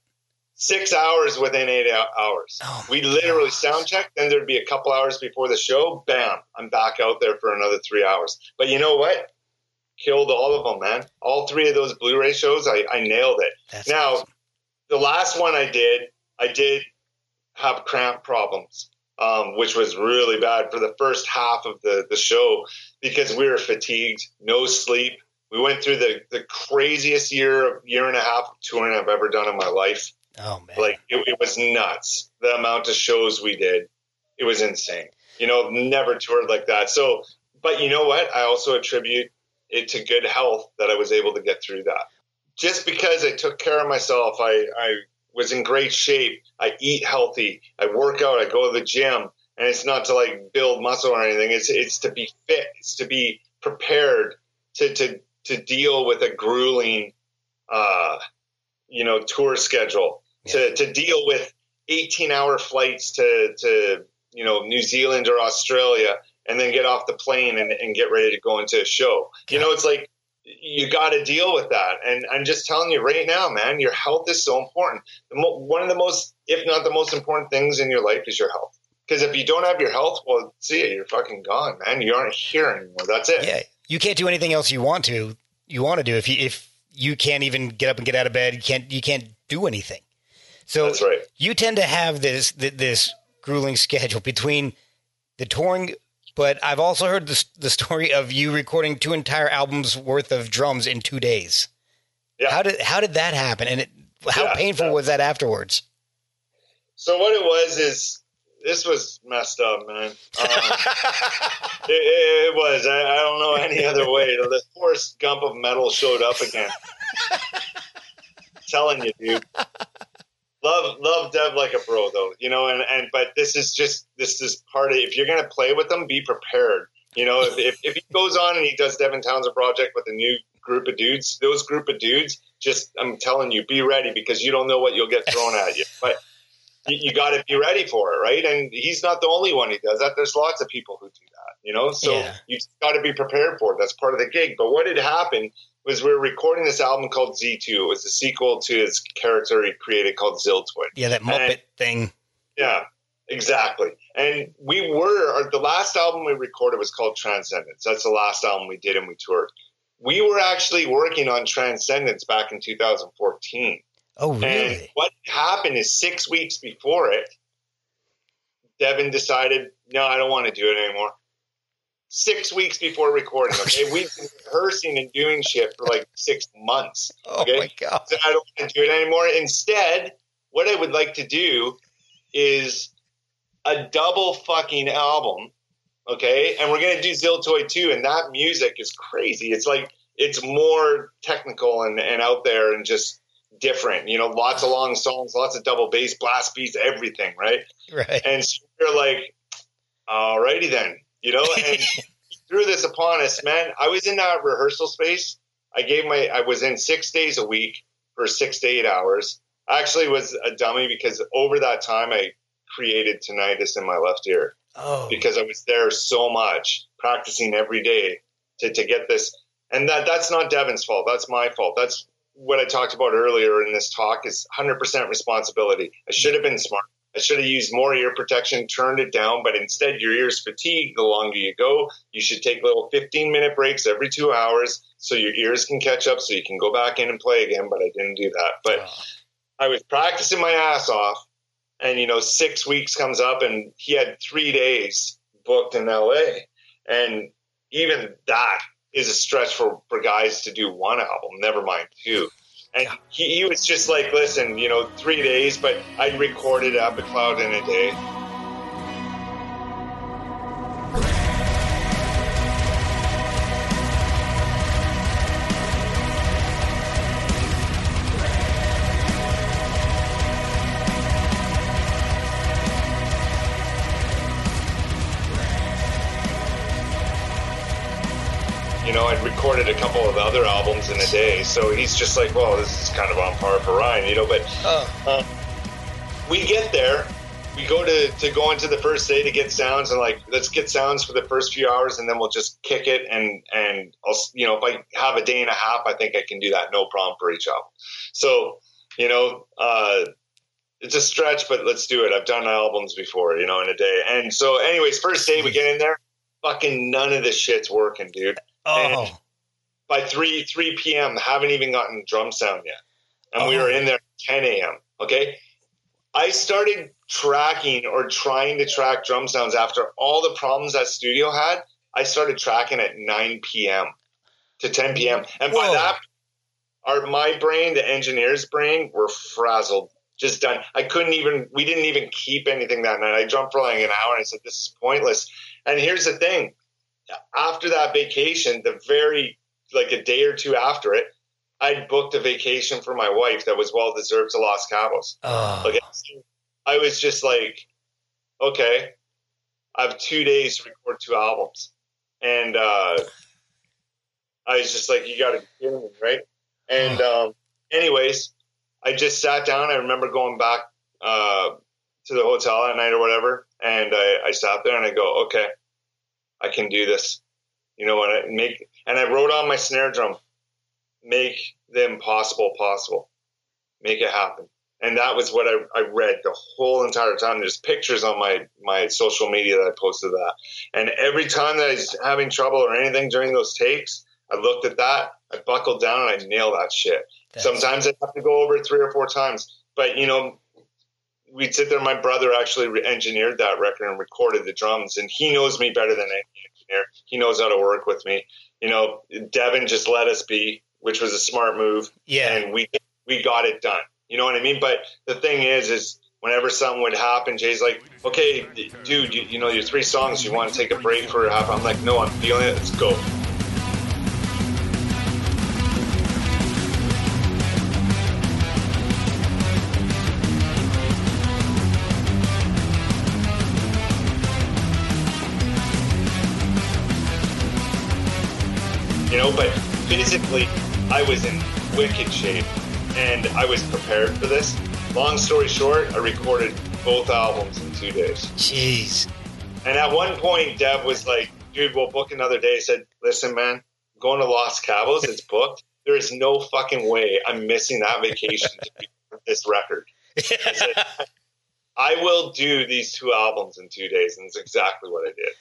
six hours within eight hours. Oh we literally gosh. sound check. Then there'd be a couple hours before the show. Bam, I'm back out there for another three hours. But you know what? Killed all of them, man. All three of those Blu-ray shows, I, I nailed it. That's Now- awesome. The last one I did, I did have cramp problems, um, which was really bad for the first half of the, the show because we were fatigued, no sleep. We went through the, the craziest year, of year and a half of touring I've ever done in my life. Oh man. Like it, it was nuts. The amount of shows we did, it was insane. You know, never toured like that. So but you know what? I also attribute it to good health that I was able to get through that. Just because I took care of myself, I, I was in great shape. I eat healthy. I work out. I go to the gym, and it's not to like build muscle or anything. It's it's to be fit. It's to be prepared to to to deal with a grueling, uh, you know, tour schedule. Yeah. To to deal with 18 hour flights to to you know New Zealand or Australia and then get off the plane and, and get ready to go into a show. You know, it's like you got to deal with that. And I'm just telling you right now, man, your health is so important. Mo- one of the most, if not the most important things in your life is your health. Because if you don't have your health, well, see it, you're fucking gone, man. You aren't here anymore. That's it. Yeah, you can't do anything else you want to. You want to do if you if you can't even get up and get out of bed, you can't you can't do anything. So That's right. you tend to have this this grueling schedule between the touring but I've also heard the, the story of you recording two entire albums worth of drums in two days. Yeah. How did how did that happen? And it, how yeah, painful yeah. was that afterwards? So what it was is this was messed up, man. Um, it, it, was. I, I, don't know any other way. The Forrest Gump of metal showed up again. telling you, dude love love Dev like a bro though, you know, and, and but this is just this is part of if you're gonna play with them, be prepared. You know, if, if, if he goes on and he does Devin Townsend project with a new group of dudes, those group of dudes, just I'm telling you, be ready because you don't know what you'll get thrown at you. But you, you got to be ready for it, right? And he's not the only one who does that. There's lots of people who do that, you know. So yeah. you got to be prepared for it. That's part of the gig. But what had happened was we were recording this album called Z2. It was the sequel to his character he created called Ziltoid. Yeah, that Muppet and, thing. Yeah, exactly. And we were, the last album we recorded was called Transcendence. That's the last album we did and we toured. We were actually working on Transcendence back in 2014. Oh, really? And what happened is six weeks before it, Devin decided, no, I don't want to do it anymore six weeks before recording. Okay, we've been rehearsing and doing shit for like six months. Oh, okay? Oh my god! So I don't want to do it anymore. Instead, what I would like to do is a double fucking album. Okay, and we're gonna do Ziltoid too, and that music is crazy. It's like it's more technical and, and out there and just different. You know, lots of long songs, lots of double bass, blast beats, everything, right? Right. And so we're like, alrighty then you know, and threw this upon us, man. I was in that rehearsal space. I gave my, I was in six days a week for six to eight hours. I actually was a dummy because over that time I created tinnitus in my left ear. Oh. Because I was there so much, practicing every day to, to get this. And that that's not Devin's fault. That's my fault. That's what I talked about earlier in this talk is 100% responsibility. I should have been smart. I should have used more ear protection, turned it down, but instead your ears fatigue the longer you go. You should take little 15 minute breaks every two hours so your ears can catch up so you can go back in and play again. But I didn't do that. But. I was practicing my ass off. And, you know, six weeks comes up and he had three days booked in LA. And even that is a stretch for, for guys to do one album, never mind two. And he, he was just like, listen, you know, three days, but i'd recorded cloud in a day. Know, I'd recorded a couple of other albums in a day. So he's just like, well, this is kind of on par for Ryan, you know. But uh, we get there, we go to, to go into the first day to get sounds and like, let's get sounds for the first few hours and then we'll just kick it. And, and I'll, you know, if I have a day and a half, I think I can do that no problem for each album. So, you know, uh, it's a stretch, but let's do it. I've done albums before, you know, in a day. And so, anyways, first day we get in there, fucking none of this shit's working, dude. Oh. And by 3 3 p.m., haven't even gotten drum sound yet. And oh. we were oh. in there 10 a.m. Okay. I started tracking or trying to track drum sounds after all the problems that studio had. I started tracking at 9 p.m. to 10 p.m. And Whoa. by that, our my brain, the engineer's brain, were frazzled, just done. I couldn't even. We didn't even keep anything that night. I jumped for like an hour and I said, "This is pointless." And here's the thing: after that vacation, the very like a day or two after it, I'd booked a vacation for my wife that was well deserved to Los Cabos. Oh, Like I was just like, okay, I have two days to record two albums, and uh, I was just like, you got to be kidding me, right? And um, anyways, I just sat down. I remember going back uh, to the hotel at night or whatever, and I, I sat there and I go, okay, I can do this. You know what? I make and I wrote on my snare drum, make the impossible possible, make it happen. And that was what I, I read the whole entire time. There's pictures on my, my social media that I posted that. And every time that I was having trouble or anything during those takes, I looked at that, I buckled down and I nailed that shit. That's- Sometimes I have to go over it three or four times. But, you know, we'd sit there. My brother actually re- engineered that record and recorded the drums, and he knows me better than any engineer. He knows how to work with me. You know, Devin just let us be, which was a smart move, yeah. and we we got it done. You know what I mean? But the thing is, is whenever something would happen, Jay's like, "Okay, dude, you, you know your three songs. You want to take a break for a half?" I'm like, "No, I'm feeling it. Let's go." Physically i was in wicked shape and i was prepared for this. Long story short i recorded both albums in two days. Jeez. and at one point Dev was like dude we'll book another day. I said listen man I'm going to los cabos. It's booked. There is no fucking way i'm missing that vacation to this record. I said, I will do these two albums in two days and it's exactly what i did.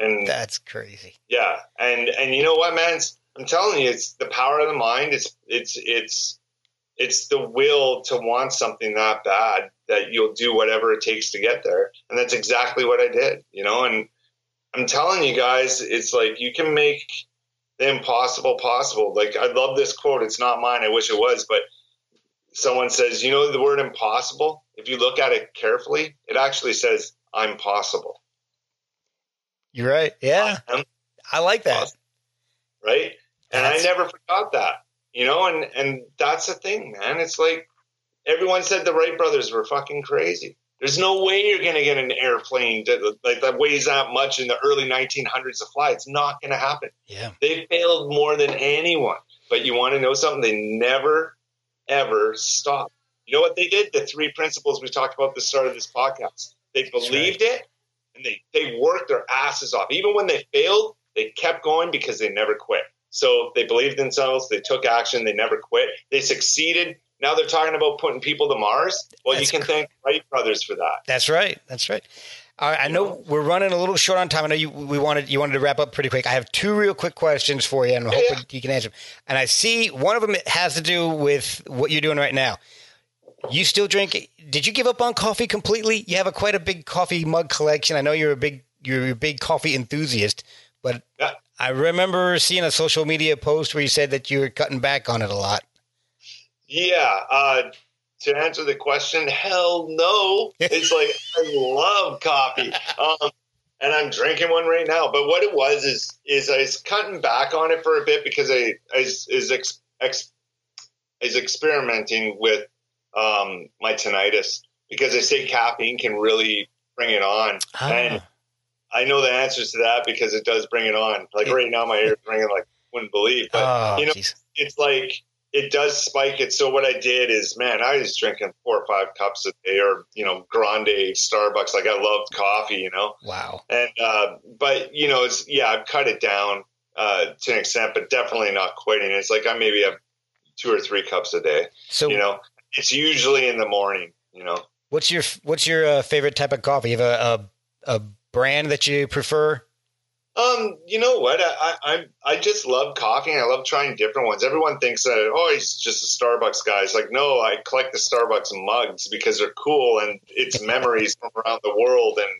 And That's crazy. yeah, and and you know what, man? It's, I'm telling you, it's the power of the mind. It's it's it's it's the will to want something that bad that you'll do whatever it takes to get there, and that's exactly what I did. You know, and I'm telling you guys, it's like you can make the impossible possible. Like I love this quote. It's not mine. I wish it was, but someone says, you know, the word impossible. If you look at it carefully, it actually says I'm possible. You're right. Yeah. I'm I like that. Awesome. right? And I never forgot that, you know. And and that's the thing, man. It's like everyone said the Wright brothers were fucking crazy. There's no way you're gonna get an airplane that, like that weighs that much in the early 1900s to fly. It's not gonna happen. Yeah. They failed more than anyone. But you want to know something? They never ever stopped. You know what they did? The three principles we talked about at the start of this podcast. They believed it and they, they worked their asses off. Even when they failed, they kept going because they never quit. So they believed in themselves, they took action, they never quit. They succeeded. Now they're talking about putting people to Mars. Well, That's you can cr- thank Wright brothers for that. That's right. That's right. All right, I know we're running a little short on time. I know you we wanted you wanted to wrap up pretty quick. I have two real quick questions for you, and I'm Yeah, hoping you can answer them. And I see one of them has to do with what you're doing right now. You still drink? Did you give up on coffee completely? You have a quite a big coffee mug collection. I know you're a big you're a big coffee enthusiast, but Yeah. I remember seeing a social media post where you said that you were cutting back on it a lot. Yeah. Uh, to answer the question, hell no. It's like I love coffee, um, and I'm drinking one right now. But what it was is is I was cutting back on it for a bit because I, I is is ex, ex, is experimenting with um, my tinnitus because they say caffeine can really bring it on, and Ah, I know the answers to that because it does bring it on. Like right now, my ears ringing like wouldn't believe, but oh, you know, jeez. it's like it does spike it. So what I did is, man, I was drinking four or five cups a day, or you know, grande Starbucks. Like I loved coffee, you know, wow. and uh, but you know, it's yeah, I've cut it down uh, to an extent, but definitely not quitting. It's like I maybe have two or three cups a day. So You know, it's usually in the morning. You know, What's your What's your uh, favorite type of coffee? You have a, a a brand that you prefer? Um, you know what? I, I I just love coffee. and I love trying different ones. Everyone thinks that oh, he's just a Starbucks guy. It's like no, I collect the Starbucks mugs because they're cool and it's memories from around the world. And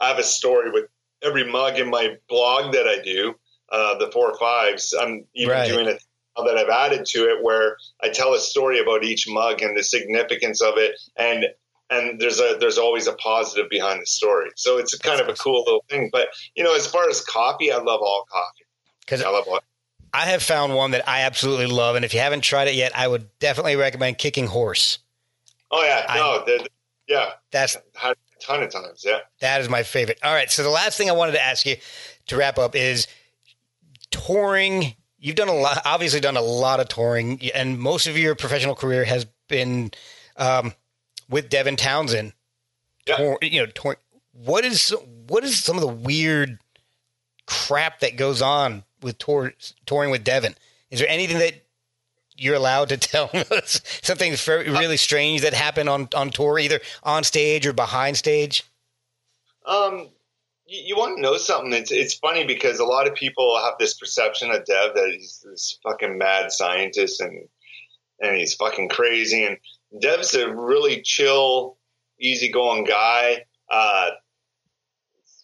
I have a story with every mug in my blog that I do. Uh, the four fives. I'm even Right. doing it now that I've added to it where I tell a story about each mug and the significance of it. And and there's a there's always a positive behind the story. So it's kind of a cool little thing. But you know, as far as coffee, I love all coffee. Because I love all. I have found one that I absolutely love, and if you haven't tried it yet, I would definitely recommend Kicking Horse. Oh yeah, no, they're- they're- yeah, That's a ton of times. Yeah. that is my favorite. All right, so the last thing I wanted to ask you to wrap up is touring. You've done a lot, obviously done a lot of touring, and most of your professional career has been um, with Devin Townsend. Yeah. Tour, you know, tour, what is what is some of the weird crap that goes on with tour, touring with Devin? Is there anything that you're allowed to tell us? Something very, really strange that happened on on tour, either on stage or behind stage? Um, you, you want to know something? It's it's funny because a lot of people have this perception of Dev that he's this fucking mad scientist and and he's fucking crazy. And Dev's a really chill, easygoing guy. Uh,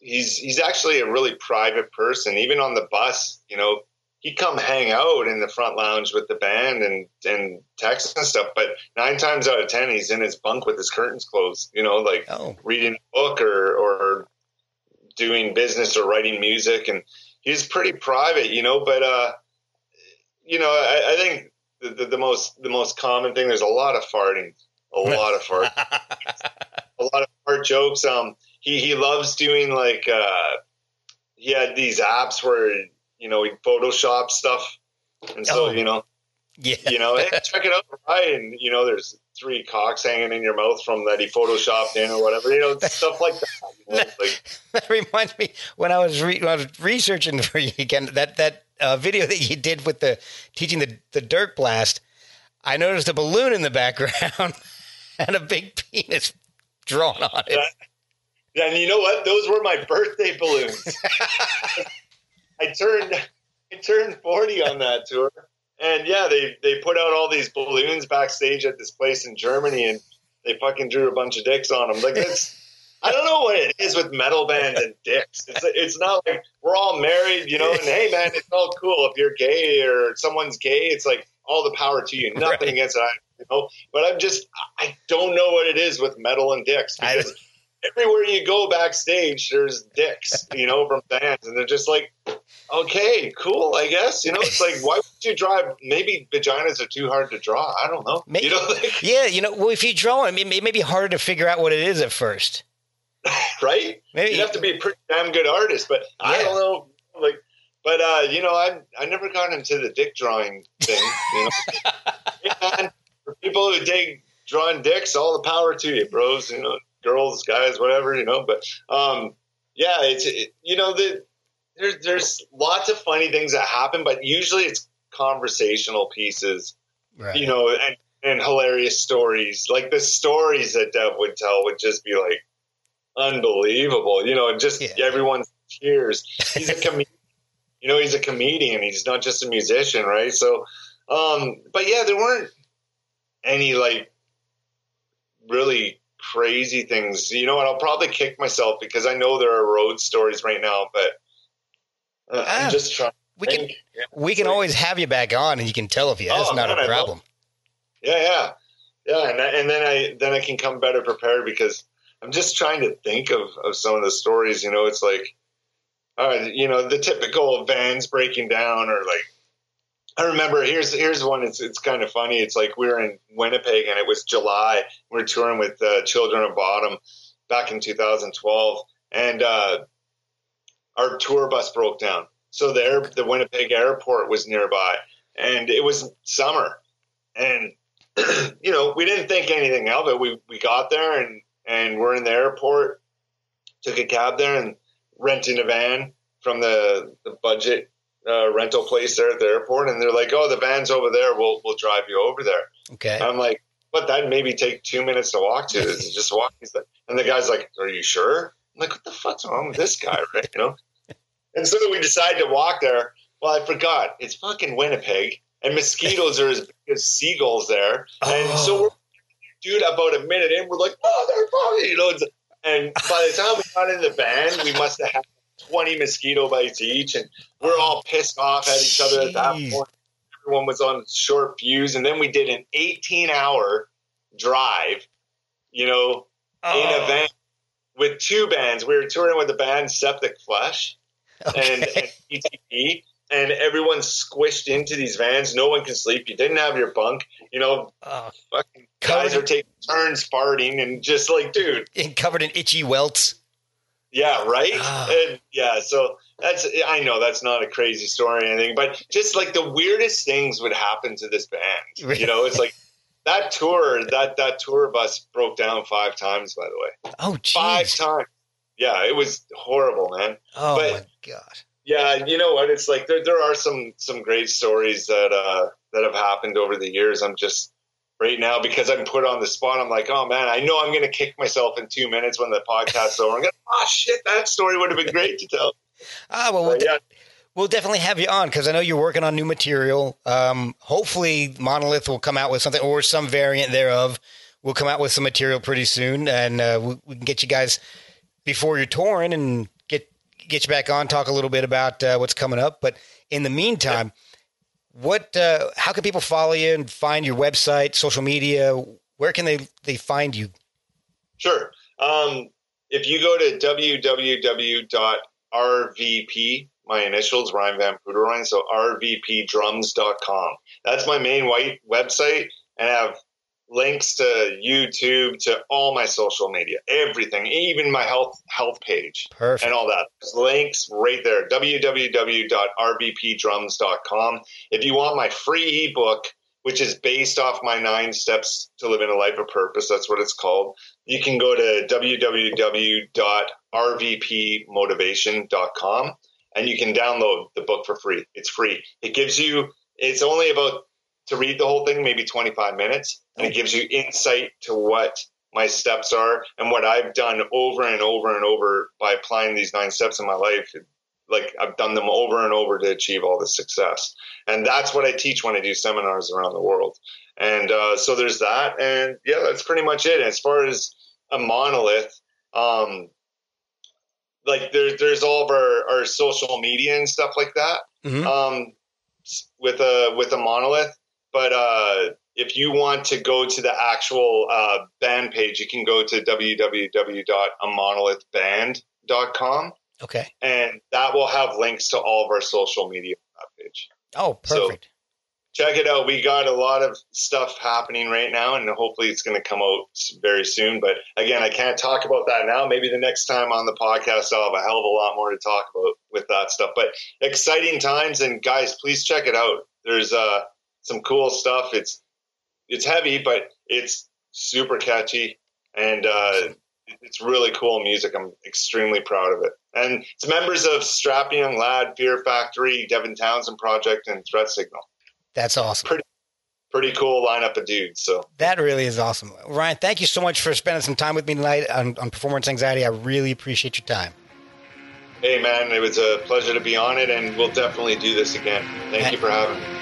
he's he's actually a really private person. Even on the bus, you know, he'd come hang out in the front lounge with the band and and text and stuff. But nine times out of ten, he's in his bunk with his curtains closed. You know, like Oh, reading a book or or doing business or writing music and he's pretty private you know but uh you know i, I think the, the, the most the most common thing there's a lot of farting a lot of fart a lot of fart jokes um he he loves doing like uh he had these apps where you know he photoshop stuff and so Oh. you know yeah. you know, hey, check it out, Ryan. You know, there's three cocks hanging in your mouth from that he photoshopped in or whatever. You know, stuff like that. You know, like, That reminds me when I was re- when I was researching for you again that that uh, video that you did with the teaching the the dirt blast. I noticed a balloon in the background and a big penis drawn on it. Yeah, and you know what? Those were my birthday balloons. I turned I turned 40 on that tour. And yeah, they they put out all these balloons backstage at this place in Germany and they fucking drew a bunch of dicks on them. Like that's I don't know what it is with metal bands and dicks. It's it's not like we're all married, you know, and hey man, it's all cool if you're gay or someone's gay, it's like all the power to you. Nothing Right. against it, you know. But I'm just I don't know what it is with metal and dicks because everywhere you go backstage, there's dicks, you know, from fans, and they're just like, okay, cool, I guess. You know, it's like, why would you drive? Maybe vaginas are too hard to draw. I don't know. Maybe- You know, like, Yeah, you know, well, if you draw it, it may, it may be harder to figure out what it is at first. right? Maybe You have to be a pretty damn good artist, but I don't know, like. But uh, you know, I I never got into the dick drawing thing. You know, man, for people who dig drawing dicks, all the power to you, bros. You know, girls, guys, whatever. You know, but um, yeah, it's it, you know the there's there's lots of funny things that happen, but usually it's conversational pieces, right. you know, and and hilarious stories. Like the stories that Dev would tell would just be like unbelievable. You know, and just Yeah. everyone's tears. He's a comedian. you know, he's a comedian. He's not just a musician, right? So, um, but yeah, there weren't any like really crazy things. You know what? I'll probably kick myself because I know there are road stories right now, but uh, Ah, I'm just trying. we can think. we can always have you back on, and you can tell if you. That's Oh, not man, a problem. Yeah, yeah, yeah, and, and then I then I can come better prepared because I'm just trying to think of of some of the stories. You know, it's like, all right, you know, the typical vans breaking down or like. I remember here's here's one. It's it's kind of funny. It's like we were in Winnipeg and it was July. We are touring with uh, Children of Bodom back in 2012, and uh, our tour bus broke down. So the air, the Winnipeg airport was nearby, and it was summer, and you know we didn't think anything of it. We we got there and and we're in the airport, took a cab there and renting a van from the the budget uh, rental place there at the airport, and they're like, "Oh, the van's over there. We'll we'll drive you over there." Okay. I'm like, "But that maybe take two minutes to walk to. Just walk?" He's like, and the guy's like, "Are you sure?" I'm like, "What the fuck's wrong with this guy?" Right? You know. And so we decided to walk there. Well, I forgot it's fucking Winnipeg, and mosquitoes are as big as seagulls there. And so we're, dude, about a minute in, we're like, "Oh, they're probably," you know. And by the time we got in the van, we must have had 20 mosquito bites each, and we're all pissed off at each other at that point. Everyone was on short fuse, and then we did an 18 hour drive, you know, oh. in a oh. van with two bands. We were touring with the band Septic Flesh okay. and, and DTP, and everyone's squished into these vans. No one can sleep. You didn't have your bunk. You know, oh, fucking guys are taking turns farting and just like, dude, and covered in itchy welts. Yeah, right. Oh. And yeah, so that's I know that's not a crazy story or anything, but just like the weirdest things would happen to this band. You know, it's like that tour that that tour bus broke down five times. By the way, oh, geez. five times. Yeah, it was horrible, man. Oh but, my god. Yeah, you know what? It's like there there are some some great stories that uh that have happened over the years. I'm just right now because I'm put on the spot. I'm like, oh man, I know I'm going to kick myself in two minutes when the podcast's over. I'm going, oh shit, that story would have been great to tell. Ah, well, we'll, yeah. we'll definitely have you on because I know you're working on new material. Um, hopefully, Monolith will come out with something or some variant thereof. We'll come out with some material pretty soon, and uh, we, we, can get you guys before you're touring and get get you back on, talk a little bit about uh, what's coming up. But in the meantime, yeah. What? Uh, how can people follow you and find your website, social media? Where can they they find you? Sure. Um, if you go to www RVP, my initials, Ryan Van Poederooyen, so rvpdrums.com. That's my main white website, and I have links to YouTube, to all my social media, everything, even my health health page, Perfect. and all that. There's links right there. www.rvpdrums.com. If you want my free ebook, which is based off my nine steps to living a life of purpose. That's what it's called. You can go to www.rvpmotivation.com and you can download the book for free. It's free. It gives you, it's only about to read the whole thing, maybe 25 minutes, and it gives you insight to what my steps are and what I've done over and over and over by applying these nine steps in my life like I've done them over and over to achieve all this success. And that's what I teach when I do seminars around the world. And uh, so there's that. And yeah, that's pretty much it. As far as a monolith, um, like there, there's all of our, our social media and stuff like that mm-hmm. um, with a with a monolith. But uh, if you want to go to the actual uh, band page, you can go to www.amonolithband.com Okay. And that will have links to all of our social media on that page. Oh, perfect. So check it out. We got a lot of stuff happening right now, and hopefully it's going to come out very soon. But again, I can't talk about that now. Maybe the next time on the podcast, I'll have a hell of a lot more to talk about with that stuff. But exciting times, and guys, please check it out. There's uh, some cool stuff. It's it's heavy, but it's super catchy, and uh, it's really cool music. I'm extremely proud of it. And it's members of Strapping Young Lad, Fear Factory, Devin Townsend Project, and Threat Signal. That's awesome. Pretty, pretty cool lineup of dudes. So that really is awesome. Ryan, thank you so much for spending some time with me tonight on, on performance anxiety. I really appreciate your time. Hey man, it was a pleasure to be on it, and we'll definitely do this again. Thank and, you for having me.